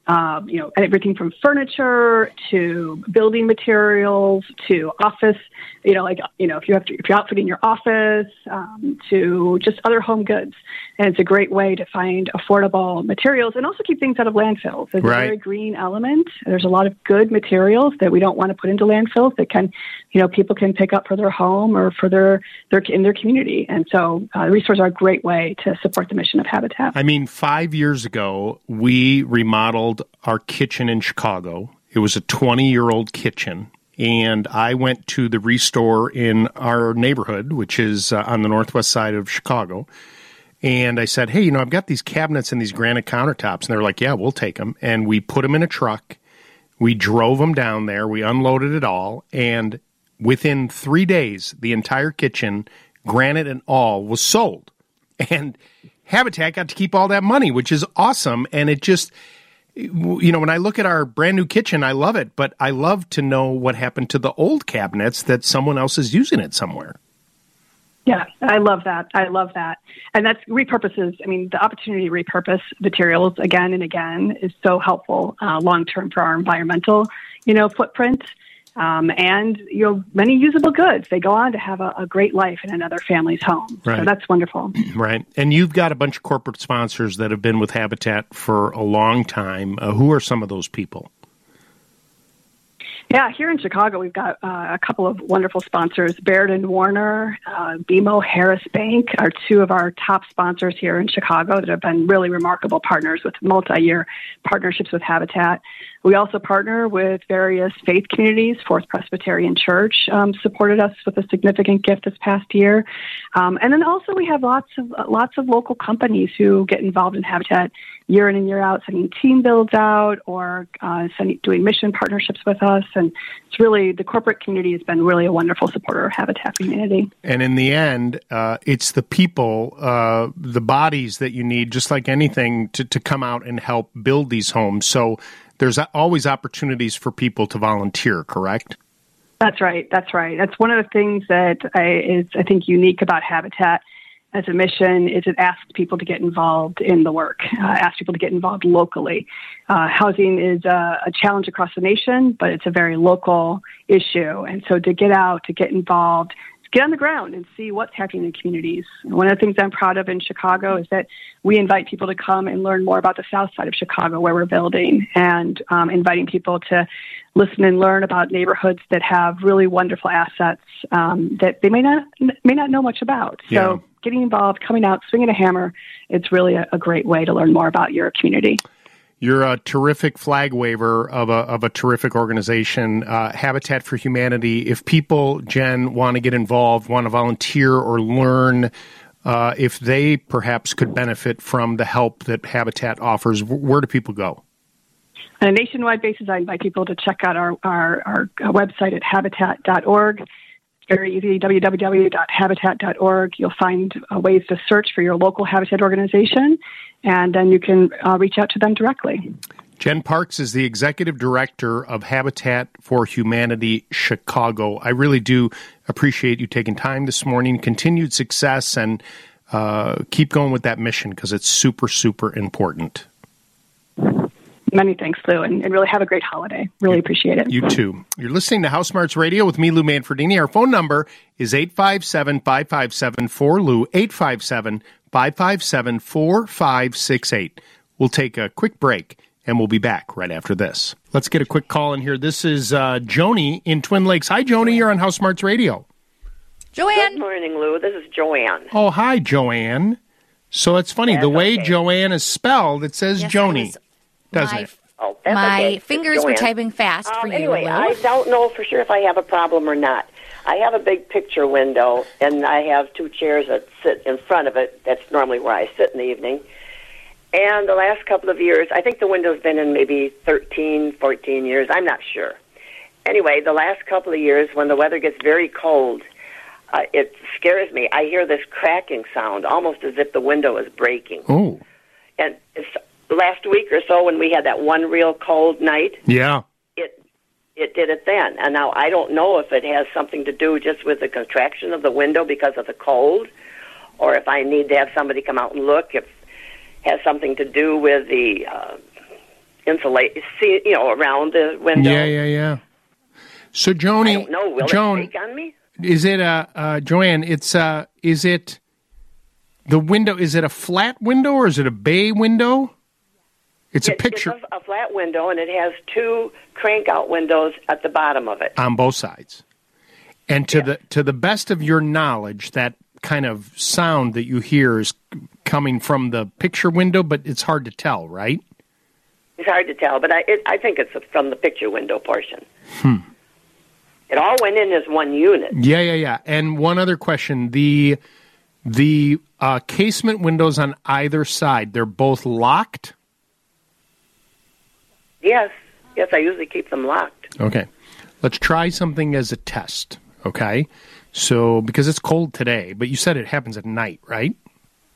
Um, you know, everything from furniture to building materials to office. You know, like you know, if you have to, if you're outfitting your office um, to just other home goods, and it's a great way to find affordable materials and also keep things out of landfills. It's Right. a very green element. There's a lot of good materials that we don't want to put into landfills that can, you know, people can pick up for their home or for their their in their community. And so, uh, resources are a great way to support the mission of Habitat. I mean, five years ago, we remodeled our kitchen in Chicago. It was a 20 year old kitchen. And I went to the restore in our neighborhood, which is uh, on the northwest side of Chicago. And I said, Hey, you know, I've got these cabinets and these granite countertops. And they're like, Yeah, we'll take them. And we put them in a truck. We drove them down there. We unloaded it all. And within three days, the entire kitchen, granite and all, was sold. And Habitat got to keep all that money, which is awesome. And it just, you know, when I look at our brand new kitchen, I love it, but I love to know what happened to the old cabinets that someone else is using it somewhere. Yeah, I love that. I love that. And that's repurposes. I mean, the opportunity to repurpose materials again and again is so helpful uh, long term for our environmental, you know, footprint. Um, and you know, many usable goods. They go on to have a, a great life in another family's home. So that's wonderful. (clears throat) Right. And you've got a bunch of corporate sponsors that have been with Habitat for a long time. Uh, who are some of those people? Yeah, here in Chicago, we've got uh, a couple of wonderful sponsors. Baird and Warner, uh, BMO Harris Bank are two of our top sponsors here in Chicago that have been really remarkable partners with multi year partnerships with Habitat. We also partner with various faith communities. Fourth Presbyterian Church um, supported us with a significant gift this past year, um, and then also we have lots of lots of local companies who get involved in Habitat year in and year out, sending team builds out or uh, sending, doing mission partnerships with us. And it's really the corporate community has been really a wonderful supporter of Habitat Community. And in the end, uh, it's the people, uh, the bodies that you need, just like anything, to, to come out and help build these homes. So there's always opportunities for people to volunteer, correct? That's right. That's right. That's one of the things that I, is I think unique about Habitat as a mission is it asks people to get involved in the work, uh, asks people to get involved locally. Uh, housing is a, a challenge across the nation, but it's a very local issue, and so to get out, to get involved, get on the ground and see what's happening in communities. One of the things I'm proud of in Chicago is that we invite people to come and learn more about the south side of Chicago where we're building, and um, inviting people to listen and learn about neighborhoods that have really wonderful assets um, that they may not may not know much about. So Yeah. getting involved, coming out, swinging a hammer, it's really a, a great way to learn more about your community. You're a terrific flag waver of a of a terrific organization, uh, Habitat for Humanity. If people, Jen, want to get involved, want to volunteer or learn, uh, if they perhaps could benefit from the help that Habitat offers, where do people go? On a nationwide basis, I invite people to check out our, our, our website at habitat.org. Very easy, www.habitat.org. You'll find uh, ways to search for your local Habitat organization, and then you can uh, reach out to them directly. Jen Parks is the executive director of Habitat for Humanity Chicago. I really do appreciate you taking time this morning. Continued success and uh, keep going with that mission because it's super, super important. Many thanks, Lou, and, and really have a great holiday. Really appreciate it. You too. You're listening to House Smarts Radio with me, Lou Manfredini. Our phone number is 857 557 4Lou, 857 557 4568. We'll take a quick break and we'll be back right after this. Let's get a quick call in here. This is uh, Joni in Twin Lakes. Hi, Joni. You're on House Smarts Radio. Joanne. Good morning, Lou. This is Joanne. Oh, hi, Joanne. So it's funny. the way Joanne is spelled, it says Yes, Joni, it doesn't my- it? Oh, My okay. fingers were typing fast for Um, you, Anyway, Lou. I don't know for sure if I have a problem or not. I have a big picture window, and I have two chairs that sit in front of it. That's normally where I sit in the evening. And the last couple of years, I think the window's been in maybe 13, 14 years. I'm not sure. Anyway, the last couple of years, when the weather gets very cold, uh, it scares me. I hear this cracking sound, almost as if the window is breaking. Oh, And it's, last week or so, when we had that one real cold night, yeah. it it did it then. And now I don't know if it has something to do just with the contraction of the window because of the cold, or if I need to have somebody come out and look. If it has something to do with the uh, insulate, see, you know, around the window. Yeah, yeah, yeah. So, Joni, I. Will Joan, it on me? is it uh, uh, Joanne? It's uh, is it the window? Is it a flat window or is it a bay window? It's a picture It's a, a flat window, and it has two crank out windows at the bottom of it. on both sides. And to the to the best of your knowledge, that kind of sound that you hear is coming from the picture window, but it's hard to tell, right? It's hard to tell, but I it, I think it's from the picture window portion. Hmm. It all went in as one unit. Yeah, yeah, yeah. And one other question: the the uh, casement windows on either side, they're both locked. Yes, yes, I usually keep them locked. Okay. Let's try something as a test, okay? So, because it's cold today, but you said it happens at night, right?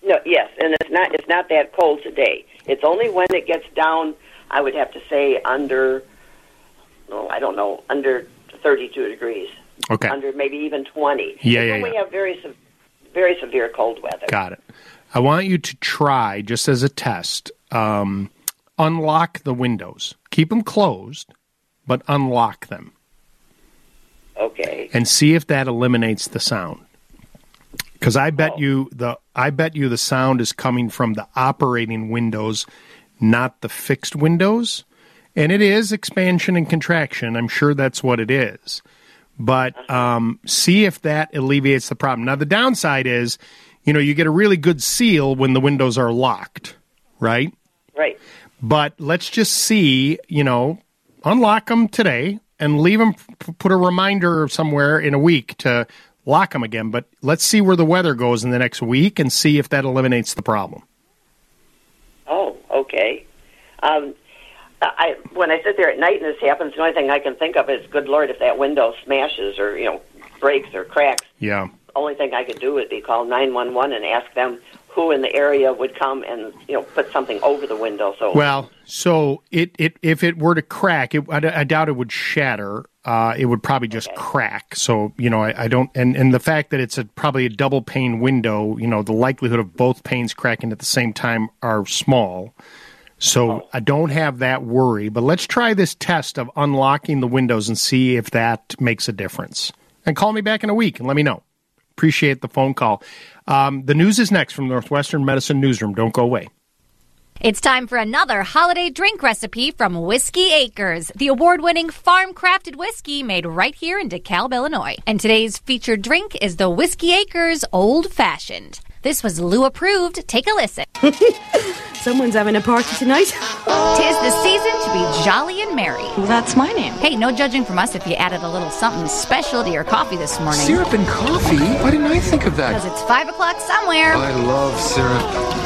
No, yes, and it's not it's not that cold today. It's only when it gets down. I would have to say under. No, I don't know. Under thirty-two degrees. Okay. Under maybe even twenty. Yeah, It's yeah, when we have very se- very severe cold weather. Got it. I want you to try, just as a test, um, unlock the windows. Keep them closed, but unlock them Okay. and see if that eliminates the sound. Because I bet Oh. you the I bet you the sound is coming from the operating windows, not the fixed windows. And it is expansion and contraction. I'm sure that's what it is. But um, see if that alleviates the problem. Now the downside is, you know, you get a really good seal when the windows are locked, right? Right. But let's just see, you know, unlock them today and leave them, put a reminder somewhere in a week to lock them again. But let's see where the weather goes in the next week and see if that eliminates the problem. Oh, okay. Um, I when I sit there at night and this happens, the only thing I can think of is, good lord, if that window smashes or you know breaks or cracks. Yeah. Only thing I could do would be call nine one one and ask them who in the area would come and you know put something over the window. So Well, so it, it if it were to crack, it, I, I doubt it would shatter. Uh, it would probably just crack. So you know, I, I don't. And, and the fact that it's a probably a double pane window, you know, the likelihood of both panes cracking at the same time are small. So I don't have that worry. But let's try this test of unlocking the windows and see if that makes a difference. And call me back in a week and let me know. Appreciate the phone call. Um, the news is next from Northwestern Medicine Newsroom. Don't go away. It's time for another holiday drink recipe from Whiskey Acres, the award winning farm crafted whiskey made right here in DeKalb, Illinois. And today's featured drink is the Whiskey Acres Old Fashioned. This was Lou approved. Take a listen. (laughs) Someone's having a party tonight. Tis the season to be jolly and merry. Well, That's my name. Hey, no judging from us if you added a little something special to your coffee this morning. Syrup and coffee? Why didn't I think of that? Because it's five o'clock somewhere. I love syrup.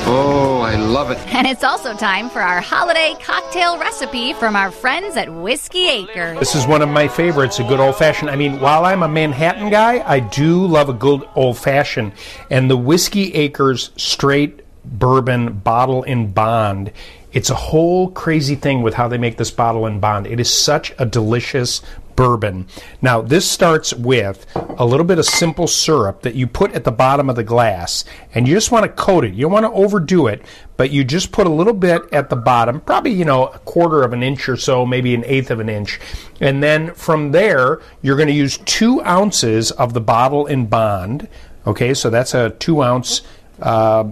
Oh, I love it. And it's also time for our holiday cocktail recipe from our friends at Whiskey Acres. This is one of my favorites, a good old fashioned. I mean, while I'm a Manhattan guy, I do love a good old fashioned. And the Whiskey Acres straight bourbon bottle in bond. It's a whole crazy thing with how they make this bottle in bond. It is such a delicious bourbon. Now, this starts with a little bit of simple syrup that you put at the bottom of the glass, and you just want to coat it. You don't want to overdo it, but you just put a little bit at the bottom, probably, you know, a quarter of an inch or so, maybe an eighth of an inch. And then from there, you're going to use two ounces of the bottle in bond. Okay, so that's a two ounce. Uh,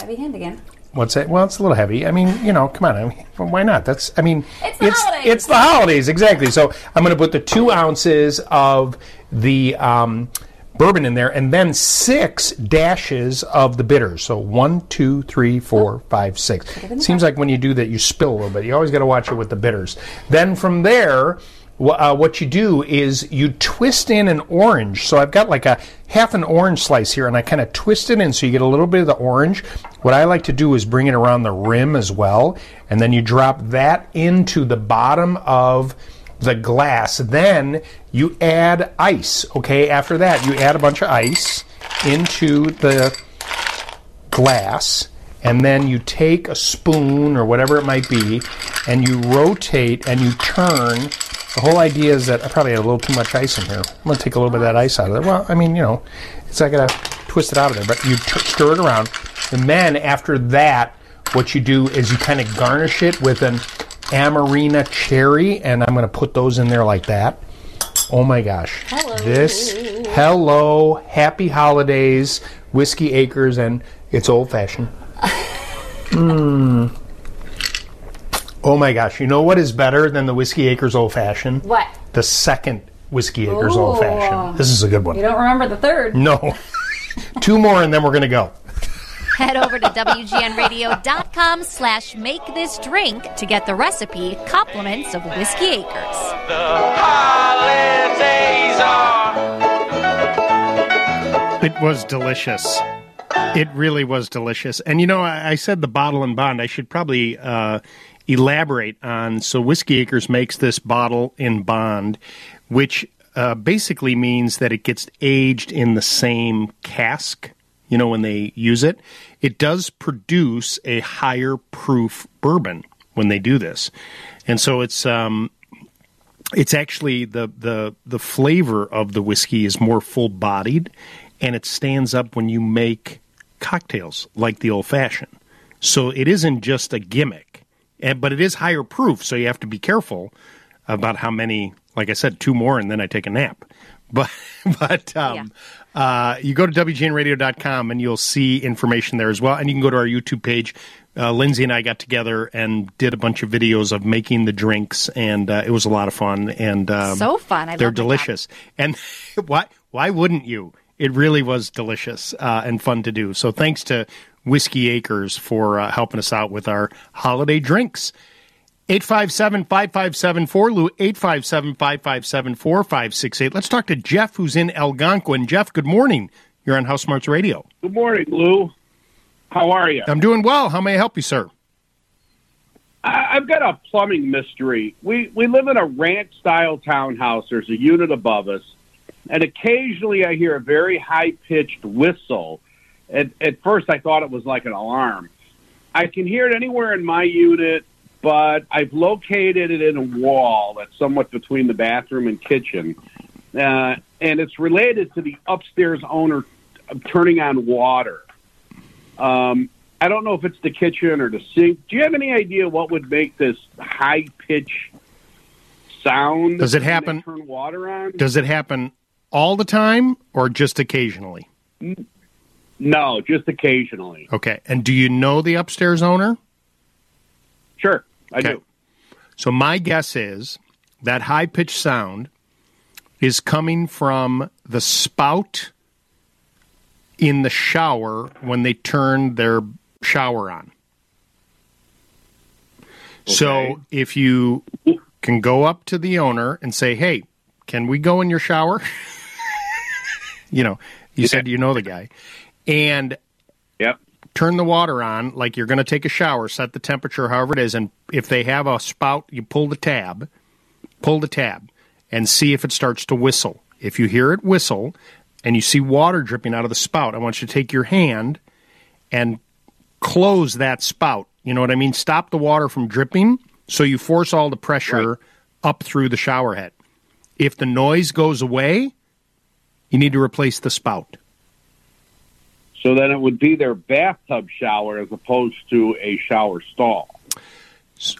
Heavy hand again. What's that? Well, it's a little heavy. I mean, you know, come on. I mean, why not? That's. I mean, It's the holidays. it's the holidays exactly. So I'm going to put the two ounces of the um, bourbon in there, and then six dashes of the bitters. So one, two, three, four, five, six. Seems like when you do that, you spill a little bit. You always got to watch it with the bitters. Then from there. Uh, what you do is you twist in an orange. So I've got like a half an orange slice here, and I kind of twist it in so you get a little bit of the orange. What I like to do is bring it around the rim as well, and then you drop that into the bottom of the glass. Then you add ice. Okay, after that, you add a bunch of ice into the glass, and then you take a spoon or whatever it might be, and you rotate and you turn. The whole idea is that I probably had a little too much ice in here. I'm going to take a little bit of that ice out of there. Well, I mean, you know, it's not going to twist it out of there, but you t- stir it around. And then after that, what you do is you kind of garnish it with an Amarena cherry, and I'm going to put those in there like that. Oh my gosh. Hello. This, hello, happy holidays, Whiskey Acres, and it's old fashioned. Mmm. (laughs) Oh my gosh. You know what is better than the Whiskey Acres old fashioned? What? The second Whiskey Acres Ooh. old fashioned. This is a good one. You don't remember the third? No. (laughs) Two more and then we're going to go. Head over to WGNradio.com slash make this drink to get the recipe, compliments of Whiskey Acres. It was delicious. It really was delicious. And you know, I, I said the bottle and bond. I should probably uh, elaborate on. So, Whiskey Acres makes this bottle in bond, which uh, basically means that it gets aged in the same cask. You know, when they use it, it does produce a higher proof bourbon when they do this, and so it's um, it's actually the the the flavor of the whiskey is more full bodied and it stands up when you make cocktails like the old fashioned so it isn't just a gimmick and but it is higher proof so you have to be careful about how many like i said two more and then i take a nap (laughs) but but um uh, you go to wgnradio.com and you'll see information there as well and you can go to our youtube page uh, Lindsay and I got together and did a bunch of videos of making the drinks, and uh, it was a lot of fun. And um, So fun. I they're delicious. And (laughs) why why wouldn't you? It really was delicious uh, and fun to do. So thanks to Whiskey Acres for uh, helping us out with our holiday drinks. 857 5574, Lou, 857 557 4568. Let's talk to Jeff, who's in Algonquin. Jeff, good morning. You're on House Smarts Radio. Good morning, Lou. How are you? I'm doing well. How may I help you, sir? I- I've got a plumbing mystery. We we live in a ranch style townhouse. There's a unit above us, and occasionally I hear a very high pitched whistle. At, at first, I thought it was like an alarm. I can hear it anywhere in my unit, but I've located it in a wall that's somewhat between the bathroom and kitchen, uh, and it's related to the upstairs owner turning on water. Um, I don't know if it's the kitchen or the sink. Do you have any idea what would make this high pitch sound? Does it happen- Turn water on? Does it happen all the time or just occasionally? No, just occasionally. Okay. And do you know the upstairs owner? Sure, I do. So my guess is that high pitched sound is coming from the spout in the shower when they turn their shower on. So if you can go up to the owner and say, "Hey, can we go in your shower?" (laughs) you know, you said you know the guy, and yep, turn the water on like you're going to take a shower. Set the temperature, however it is, and if they have a spout, you pull the tab, pull the tab, and see if it starts to whistle. If you hear it whistle and you see water dripping out of the spout, I want you to take your hand and close that spout. You know what I mean? Stop the water from dripping so you force all the pressure up through the shower head. If the noise goes away, you need to replace the spout. So then it would be their bathtub shower as opposed to a shower stall.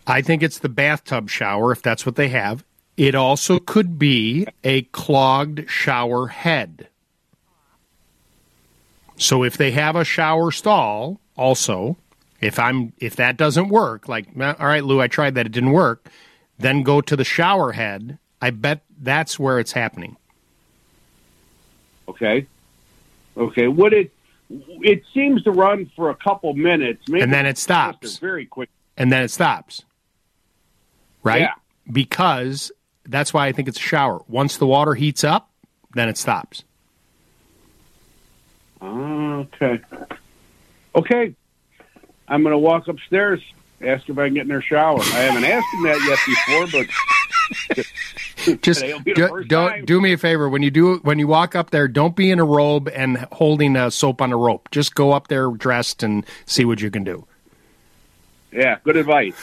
I think it's the bathtub shower if that's what they have. It also could be a clogged shower head. So if they have a shower stall, also, if I'm if that doesn't work, like all right, Lou, I tried that, it didn't work, then go to the shower head. I bet that's where it's happening. Okay. Okay. Would it? It seems to run for a couple minutes, maybe And then it stops. Very quick. And then it stops. Right? Yeah. Because that's why I think it's a shower. Once the water heats up, then it stops. Ah, okay. Okay. I'm going to walk upstairs, ask if I can get in their shower. I haven't asked them that yet before, but (laughs) (laughs) Just Today'll be the do, don't time. do me a favor when you do when you walk up there. Don't be in a robe and holding a soap on a rope. Just go up there dressed and see what you can do. Yeah, good advice.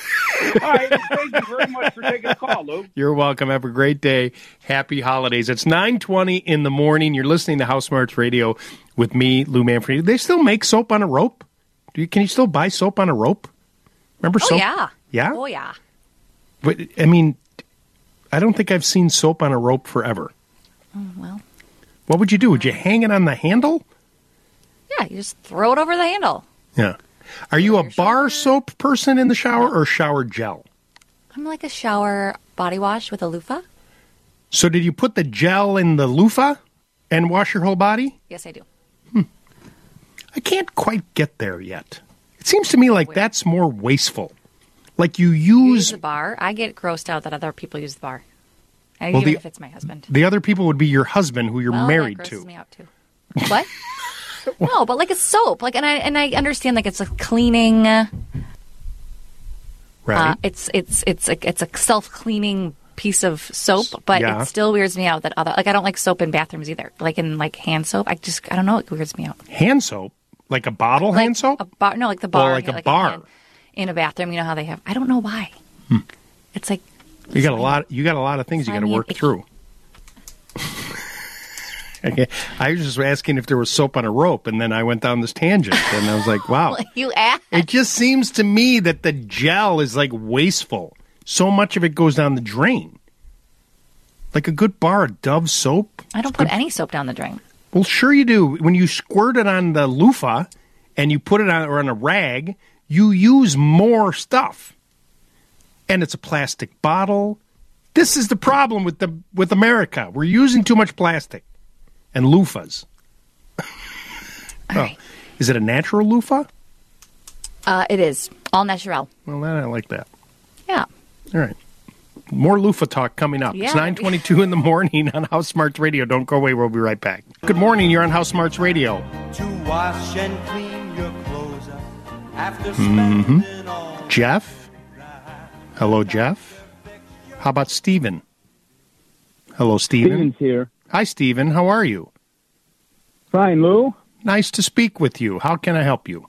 All right, thank you very much for taking the call, Lou. You're welcome. Have a great day. Happy holidays. It's 9:20 in the morning. You're listening to House Smarts Radio with me, Lou Manfredi. They still make soap on a rope? Do you, can you still buy soap on a rope? Remember Oh soap? yeah. Yeah? Oh yeah. But I mean, I don't think I've seen soap on a rope forever. Oh, well, What would you do? Would you hang it on the handle? yeah. You just throw it over the handle. Yeah. Are you a bar soap person in the shower or shower gel? I'm like a shower body wash with a loofah. So did you put the gel in the loofah and wash your whole body? Yes, I do. Hmm. I can't quite get there yet. It seems to me like that's more wasteful. Like you use Use the bar. I get grossed out that other people use the bar. Well, even the- if it's my husband. the other people would be your husband who you're Well, that married grosses to. Me out too. What? (laughs) no, but like a soap. Like, and I and I understand like it's a cleaning. Uh, Right. it's it's it's a, it's a self cleaning piece of soap, but Yeah. it still weirds me out that other like I don't like soap in bathrooms either. Like in like hand soap, I just I don't know. It weirds me out. hand soap? Like a bottle Like hand soap? A bar, no, like the Or bar. like yeah, a bar. hand- in a bathroom. You know how they have. I don't know why. Hmm. It's like You got a lot you got a lot of things you got to work icky. through. (laughs) Okay. I was just asking if there was soap on a rope, and then I went down this tangent, and I was like, "Wow!" (laughs) you ask. It just seems to me that the gel is like wasteful. So much of it goes down the drain. Like a good bar of Dove soap. I don't put any soap down the drain. Well, sure you do. When you squirt it on the loofah and you put it on or on a rag, you use more stuff. And it's a plastic bottle. This is the problem with the with America. We're using too much plastic and loofahs. Oh. Is it a natural loofah? Uh, it is all natural. Well, then I like that. Yeah. All right. More loofah talk coming up. Yeah. It's 922 in the morning on House Smarts Radio. Don't go away. We'll be right back. Good morning. You're on House Smarts Radio. to wash and clean your clothes up after hmm Jeff? Hello, Jeff. How about Steven? Hello, Steven. Steven's here. Hi, Steven. How are you? Fine, Lou. Nice to speak with you. How can I help you?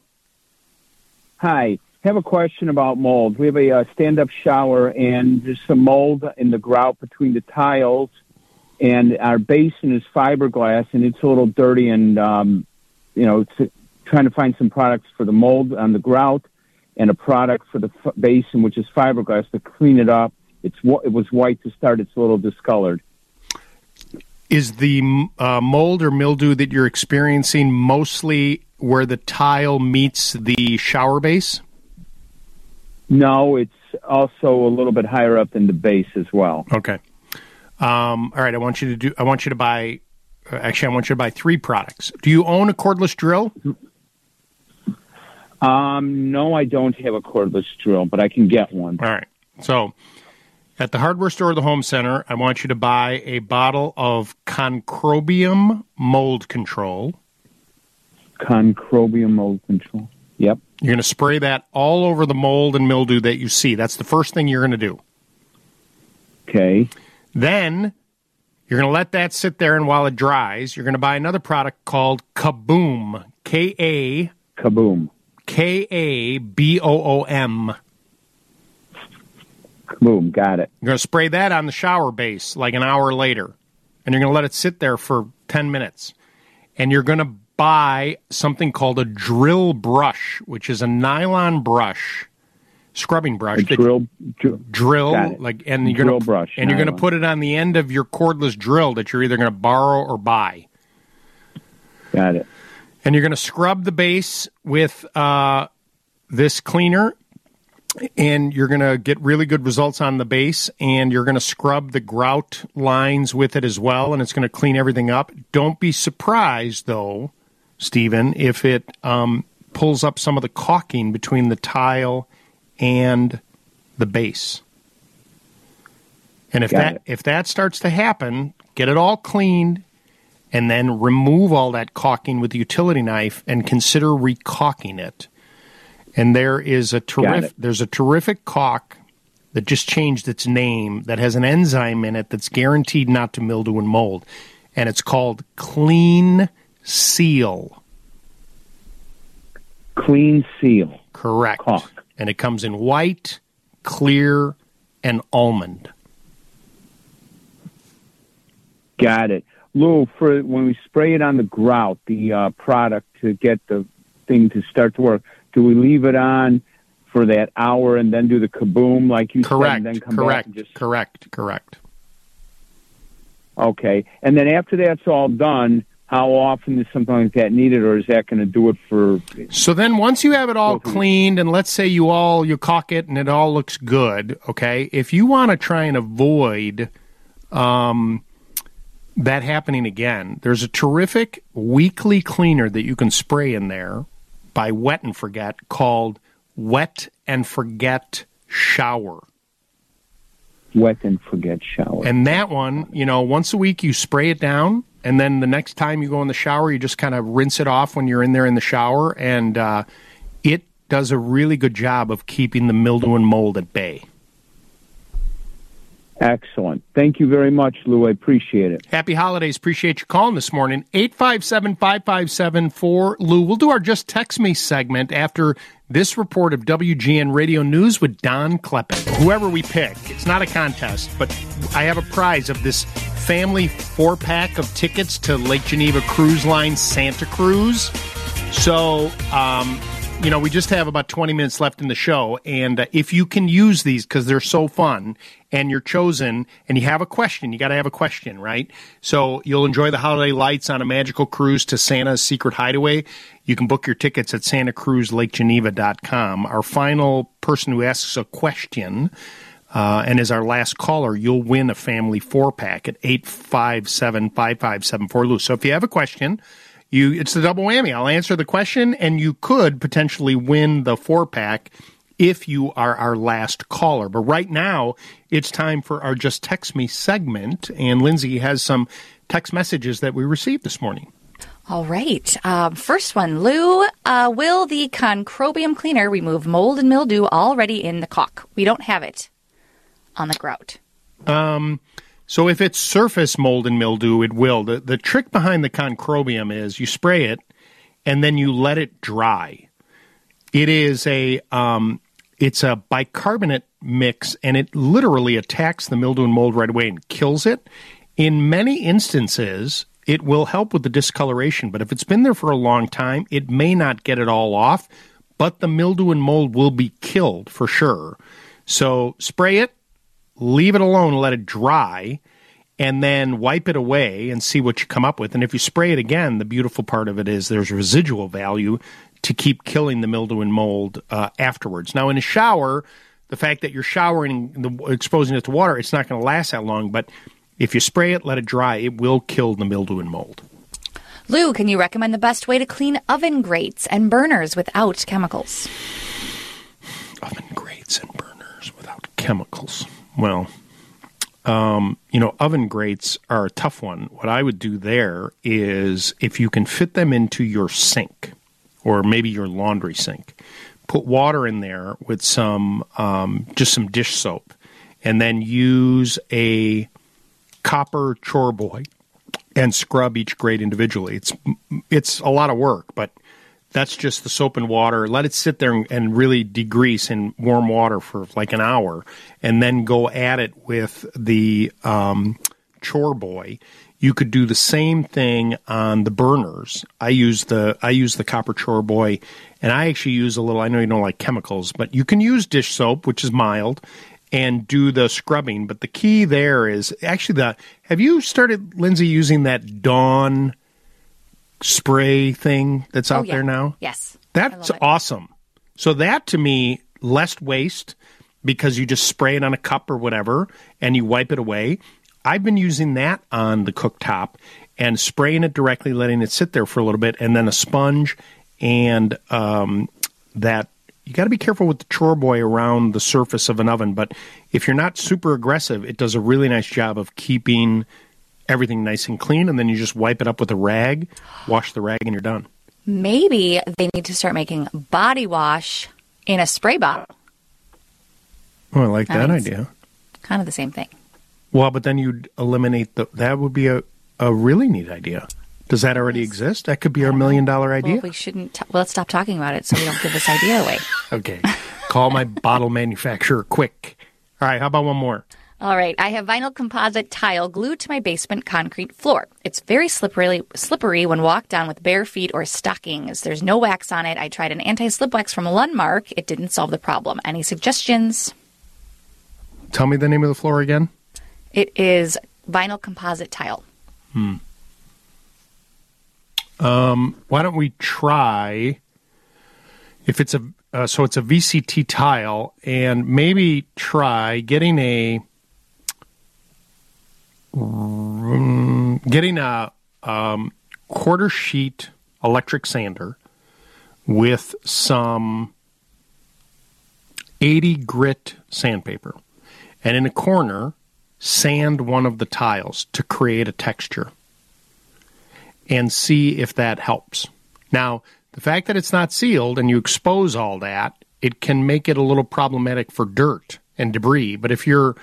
Hi. Have a question about mold. We have a uh, stand-up shower, and there's some mold in the grout between the tiles, and our basin is fiberglass, and it's a little dirty. And um, you know, it's trying to find some products for the mold on the grout, and a product for the f- basin, which is fiberglass, to clean it up. It's it was white to start. It's a little discolored. Is the uh, mold or mildew that you're experiencing mostly where the tile meets the shower base? No, it's also a little bit higher up than the base as well. Okay. Um, all right. I want you to do. I want you to buy. uh, Actually, I want you to buy three products. Do you own a cordless drill? Um, no, I don't have a cordless drill, but I can get one. All right. So, at the hardware store or the home center, I want you to buy a bottle of Concrobium mold control. Concrobium mold control. Yep. You're going to spray that all over the mold and mildew that you see. That's the first thing you're going to do. Okay. Then you're going to let that sit there, and while it dries, you're going to buy another product called Kaboom. K A Kaboom. K A B O O M. Boom, Got it. You're going to spray that on the shower base like an hour later, and you're going to let it sit there for 10 minutes. And you're going to buy something called a drill brush, which is a nylon brush, scrubbing brush. Drill. dr- drill like and you're Drill gonna brush, and you're gonna put it on the end of your cordless drill that you're either gonna borrow or buy. Got it. And you're gonna scrub the base with uh, this cleaner, and you're gonna get really good results on the base. And you're gonna scrub the grout lines with it as well, and it's gonna clean everything up. Don't be surprised though, Stephen, if it um, pulls up some of the caulking between the tile and the base. And if Got that it. if that starts to happen, get it all cleaned and then remove all that caulking with the utility knife and consider recaulking it. And there is a terrific there's a terrific caulk that just changed its name that has an enzyme in it that's guaranteed not to mildew and mold, and it's called Clean Seal. Clean Seal. Correct. And it comes in white, clear, and almond. Got it. Lou, for when we spray it on the grout, the uh, product to get the thing to start to work, do we leave it on for that hour and then do the kaboom like you Correct. said, and then come back correct. and just Correct. Correct. okay? And then after that's all done, how often is something like that needed, or is that going to do it for? So then once you have it all cleaned and let's say you all you caulk it and it all looks good, okay? If you want to try and avoid um that happening again, there's a terrific weekly cleaner that you can spray in there by Wet and Forget called Wet and Forget Shower. Wet and forget shower. And that one, you know, once a week you spray it down, and then the next time you go in the shower, you just kind of rinse it off when you're in there in the shower, and uh, it does a really good job of keeping the mildew and mold at bay. Excellent. Thank you very much, Lou. I appreciate it. Happy holidays. Appreciate you calling this morning. 857 557 4 Lou. We'll do our Just Text Me segment after this report of WGN Radio News with Don Kleppen. Whoever we pick, it's not a contest, but I have a prize of this family four pack of tickets to Lake Geneva Cruise Line Santa Cruise. So, um, you know, we just have about 20 minutes left in the show. And uh, if you can use these because they're so fun and you're chosen and you have a question, you got to have a question, right? So you'll enjoy the holiday lights on a magical cruise to Santa's secret hideaway. You can book your tickets at santacruzlakegeneva.com. Our final person who asks a question uh, and as our last caller, you'll win a family four pack at 857 5574 Lou. So if you have a question, you it's the double whammy. I'll answer the question, and you could potentially win the four pack if you are our last caller. But right now, it's time for our Just Text Me segment, and Lindsay has some text messages that we received this morning. All right. Um, first one, Lou. Uh, will the concrobium cleaner remove mold and mildew already in the caulk? We don't have it on the grout. Um, so if it's surface mold and mildew, it will. The, the trick behind the concrobium is you spray it and then you let it dry. It is a um, it's a bicarbonate mix and it literally attacks the mildew and mold right away and kills it. In many instances, it will help with the discoloration, but if it's been there for a long time, it may not get it all off, but the mildew and mold will be killed for sure. So spray it, leave it alone, let it dry, and then wipe it away and see what you come up with. And if you spray it again, the beautiful part of it is there's residual value to keep killing the mildew and mold uh, afterwards. Now, in a shower, the fact that you're showering, the, exposing it to water, it's not going to last that long. But if you spray it, let it dry, it will kill the mildew and mold. Lou, can you recommend the best way to clean oven grates and burners without chemicals? Oven grates and burners without chemicals. Well, um, you know, oven grates are a tough one. What I would do there is if you can fit them into your sink or maybe your laundry sink, put water in there with some, um, just some dish soap, and then use a copper chore boy and scrub each grate individually. It's it's a lot of work, but that's just the soap and water. Let it sit there and, really degrease in warm water for like an hour, and then go at it with the um, chore boy. You could do the same thing on the burners. I use the I use the copper chore boy, and I actually use a little. I know you don't like chemicals, but you can use dish soap, which is mild, and do the scrubbing. But the key there is actually the. Have you started, Lindsay, using that Dawn spray thing that's Oh, out yeah. there now? Yes. That's awesome. So that to me, less waste because you just spray it on a cup or whatever and you wipe it away. I've been using that on the cooktop and spraying it directly, letting it sit there for a little bit, and then a sponge and um, that. You got to be careful with the chore boy around the surface of an oven, but if you're not super aggressive, it does a really nice job of keeping everything nice and clean. And then you just wipe it up with a rag, wash the rag, and you're done. Maybe they need to start making body wash in a spray bottle. Oh, I like that Nice. idea. Kind of the same thing. Well, but then you'd eliminate the. That would be a, a really neat idea. Does that already exist? That could be our million dollar idea. Well, we shouldn't. T- well, let's stop talking about it so we don't give this idea away. (laughs) Okay. Call my bottle manufacturer quick. All right. How about one more? All right, I have vinyl composite tile glued to my basement concrete floor. It's very slippery, slippery when walked on with bare feet or stockings. There's no wax on it. I tried an anti-slip wax from Lundmark. It didn't solve the problem. Any suggestions? Tell me the name of the floor again. It is vinyl composite tile. Hmm. Um, why don't we try if it's a uh, so it's a VCT tile and maybe try getting a mm, getting a um, quarter sheet electric sander with some 80 grit sandpaper and in a corner sand one of the tiles to create a texture and see if that helps. Now, the fact that it's not sealed and you expose all that, it can make it a little problematic for dirt and debris. But if you're,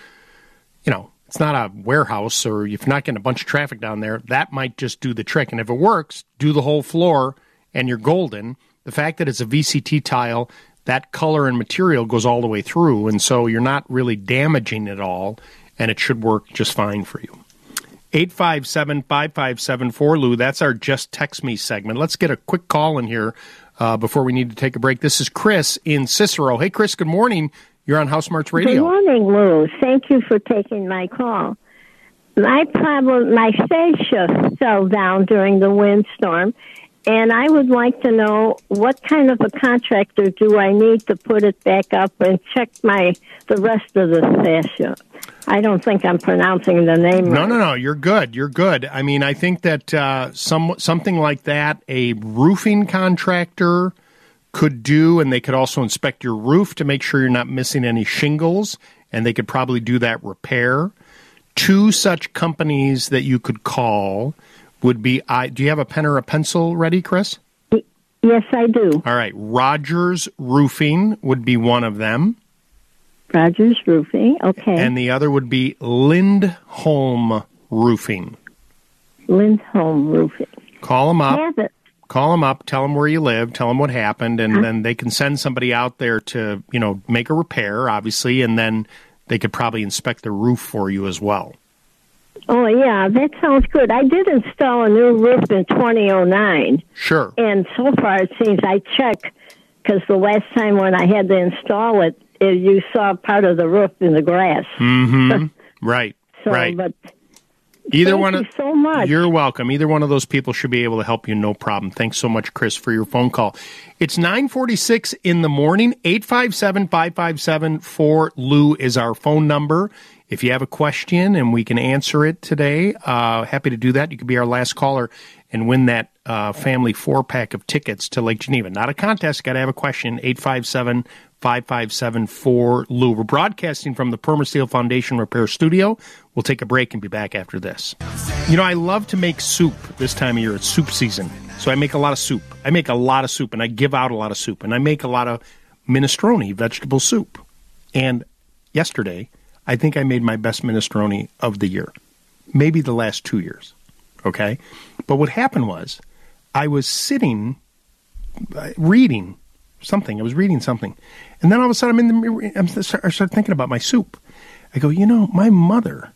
you know, it's not a warehouse or if you're not getting a bunch of traffic down there, that might just do the trick. And if it works, do the whole floor and you're golden. The fact that it's a VCT tile, that color and material goes all the way through. And so you're not really damaging it all and it should work just fine for you. 857 5574 Lou. That's our Just Text Me segment. Let's get a quick call in here uh, before we need to take a break. This is Chris in Cicero. Hey, Chris, good morning. You're on House Smarts Radio. Good morning, Lou. Thank you for taking my call. My problem, my fascia fell down during the windstorm, and I would like to know what kind of a contractor do I need to put it back up and check my the rest of the fascia. I don't think I'm pronouncing the name right. No, right. no, no. You're good. You're good. I mean, I think that uh, some something like that, a roofing contractor could do, and they could also inspect your roof to make sure you're not missing any shingles, and they could probably do that repair. Two such companies that you could call would be. I do you have a pen or a pencil ready, Chris? Yes, I do. All right, Rogers Roofing would be one of them. Rogers Roofing. Okay. And the other would be Lindholm Roofing. Lindholm Roofing. Call them up. Have it. Call them up. Tell them where you live. Tell them what happened, and uh-huh. then they can send somebody out there to you know make a repair, obviously, and then they could probably inspect the roof for you as well. Oh yeah, that sounds good. I did install a new roof in 2009. Sure. And so far, it seems I check because the last time when I had to install it, you saw part of the roof in the grass. Mm-hmm. (laughs) right. So, right. but Either thank one you so much. You're welcome. Either one of those people should be able to help you, no problem. Thanks so much, Chris, for your phone call. It's 946 in the morning. 857-557-4 Lou is our phone number. If you have a question and we can answer it today, uh, happy to do that. You could be our last caller and win that uh, family four pack of tickets to Lake Geneva. Not a contest. Got to have a question. 857 557 4 Lou. We're broadcasting from the Permaseal Foundation Repair Studio. We'll take a break and be back after this. You know, I love to make soup this time of year. It's soup season. So I make a lot of soup. I make a lot of soup and I give out a lot of soup. And I make a lot of minestrone vegetable soup. And yesterday, I think I made my best minestrone of the year. Maybe the last two years. Okay? But what happened was I was sitting uh, reading something. I was reading something. And then all of a sudden I'm in the mirror. I'm, I started thinking about my soup. I go, you know, my mother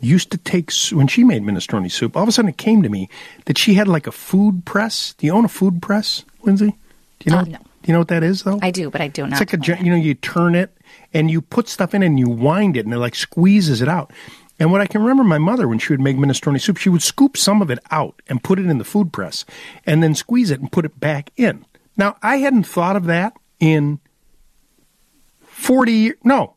used to take when she made minestrone soup. All of a sudden, it came to me that she had like a food press. Do you own a food press, Lindsay? Do you know? Uh, no. Do you know what that is, though? I do, but I do not. It's like a you know you turn it and you put stuff in and you wind it and it like squeezes it out. And what I can remember my mother when she would make minestrone soup, she would scoop some of it out and put it in the food press and then squeeze it and put it back in. Now I hadn't thought of that in forty years. No,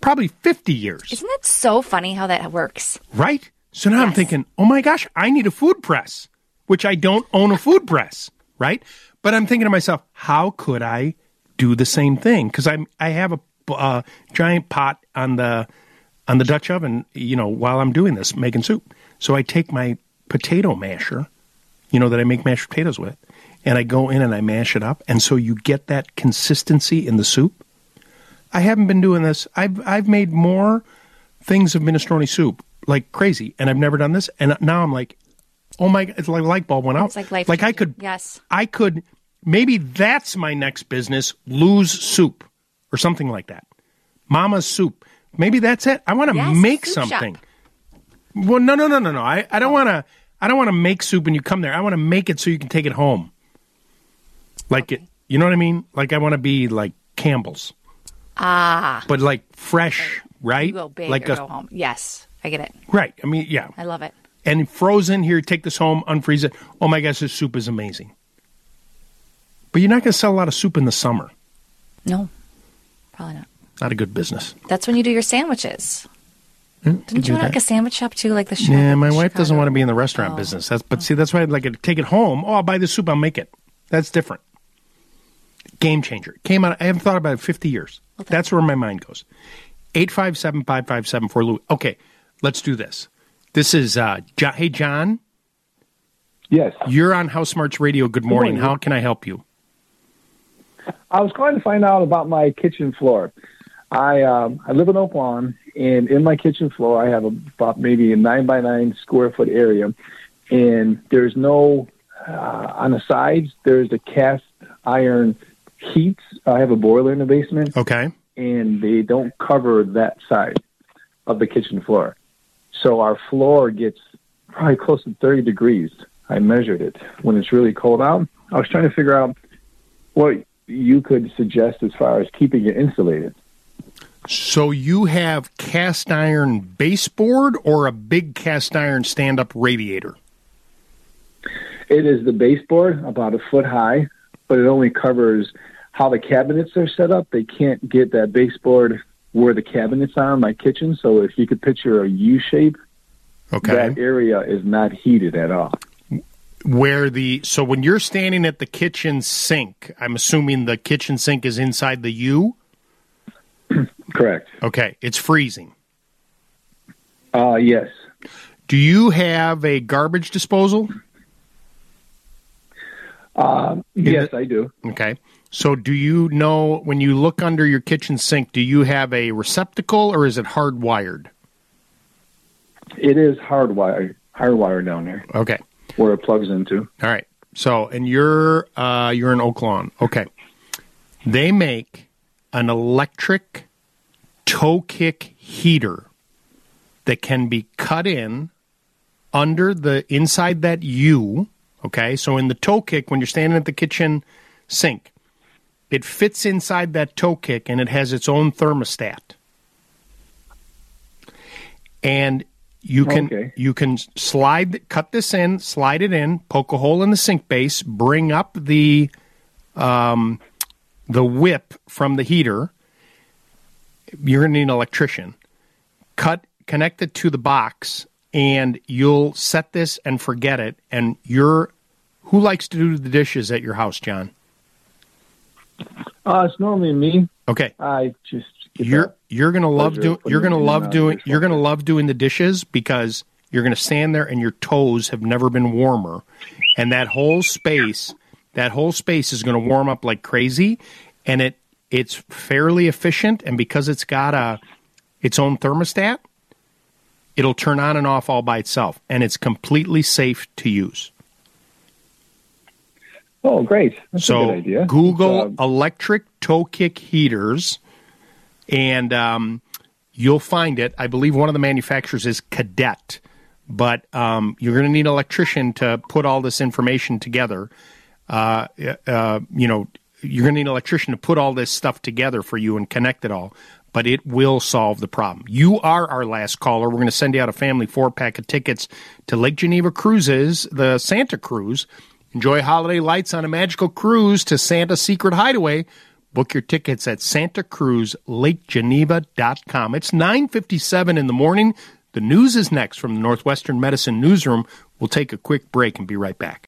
probably fifty years. Isn't that so funny how that works? Right? So now I'm thinking, oh my gosh, I need a food press, which I don't own a food press, right? But I'm thinking to myself, how could I do the same thing? Because I'm I have a uh, giant pot on the on the Dutch oven, you know, while I'm doing this making soup. So I take my potato masher, you know, that I make mashed potatoes with, and I go in and I mash it up, and so you get that consistency in the soup. I haven't been doing this. I've I've made more things of minestrone soup like crazy, and I've never done this. And now I'm like, oh my! It's like light bulb went out. It's like life. Like I could, Yes. I could. Maybe that's my next business: lose soup or something like that. Mama's soup. Maybe that's it. I want to Yes, make soup shop. something. Well, no, no, no, no, no. I, I don't oh. want to. I don't want to make soup when you come there. I want to make it so you can take it home. Like it, you know what I mean? Like I want to be like Campbell's, Ah. but like fresh, right? You go big like a go home. Yes, I get it. right. I mean, yeah. I love it. And frozen here, take this home, unfreeze it. Oh my gosh, this soup is amazing. But you're not going to sell a lot of soup in the summer. No, probably not. Not a good business. That's when you do your sandwiches. Hmm, Didn't you want like a sandwich shop too, like the Chicago? Yeah, my wife doesn't want to be in the Oh. restaurant business. That's but see, that's why I'd like to take it home. Oh, I'll buy the soup. I'll make it. That's different. Game changer. Came out. I haven't thought about it in fifty years. that's where my mind goes. Eight five seven five five seven four Lou. Okay, let's do this. This is uh, John. Hey, John. Yes. You're on House Smarts Radio. Good morning. morning. How can I help you? I was calling to find out about my kitchen floor. I um, I live in Oak Lawn, and in my kitchen floor, I have about maybe a nine by nine square foot area, and there's no uh, on the sides. There's a cast iron heats. I have a boiler in the basement. Okay. And they don't cover that side of the kitchen floor, so our floor gets probably close to thirty degrees. I measured it when it's really cold out. I was trying to figure out what you could suggest as far as keeping it insulated. So you have cast iron baseboard or a big cast iron stand up radiator? It is the baseboard, about a foot high, but it only covers how the cabinets are set up. They can't get that baseboard where the cabinets are in my kitchen. So if you could picture a U shape, okay. that area is not heated at all. where the so when you're standing at the kitchen sink, I'm assuming the kitchen sink is inside the U. (clears throat) Correct. Okay, it's freezing. Uh, yes. Do you have a garbage disposal? Um, yes, I do. Okay. So do you know when you look under your kitchen sink, do you have a receptacle or is it hardwired? It is hardwired, hardwired down there. Okay. Where it plugs into. All right. So, and you're uh, you're in Oak Lawn. Okay. They make an electric toe kick heater that can be cut in under the inside that U. Okay. So in the toe kick, when you're standing at the kitchen sink, it fits inside that toe kick and it has its own thermostat. And you can Okay. you can slide cut this in, slide it in, poke a hole in the sink base, bring up the um, the whip from the heater. You're gonna need an electrician. Cut connect it to the box, and you'll set this and forget it. And you're who likes to do the dishes at your house, John? Uh, it's normally me. Okay. I just you're you're gonna love doing you're gonna love doing you're gonna love doing the dishes because you're gonna stand there and your toes have never been warmer, and that whole space that whole space is gonna warm up like crazy, and it it's fairly efficient, and because it's got a its own thermostat, it'll turn on and off all by itself, and it's completely safe to use. Oh, great. That's so a good idea. Google It's, electric toe kick heaters, and um, you'll find it. I believe one of the manufacturers is Cadet, but um, you're going to need an electrician to put all this information together. Uh, uh, you know, you're going to need an electrician to put all this stuff together for you and connect it all. But it will solve the problem. You are our last caller. We're going to send you out a family four pack of tickets to Lake Geneva Cruises, the Santa Cruise. Enjoy holiday lights on a magical cruise to Santa's secret hideaway. Book your tickets at santacruzlakegeneva.com. It's 9:57 in the morning. The news is next from the Northwestern Medicine newsroom. We'll take a quick break and be right back.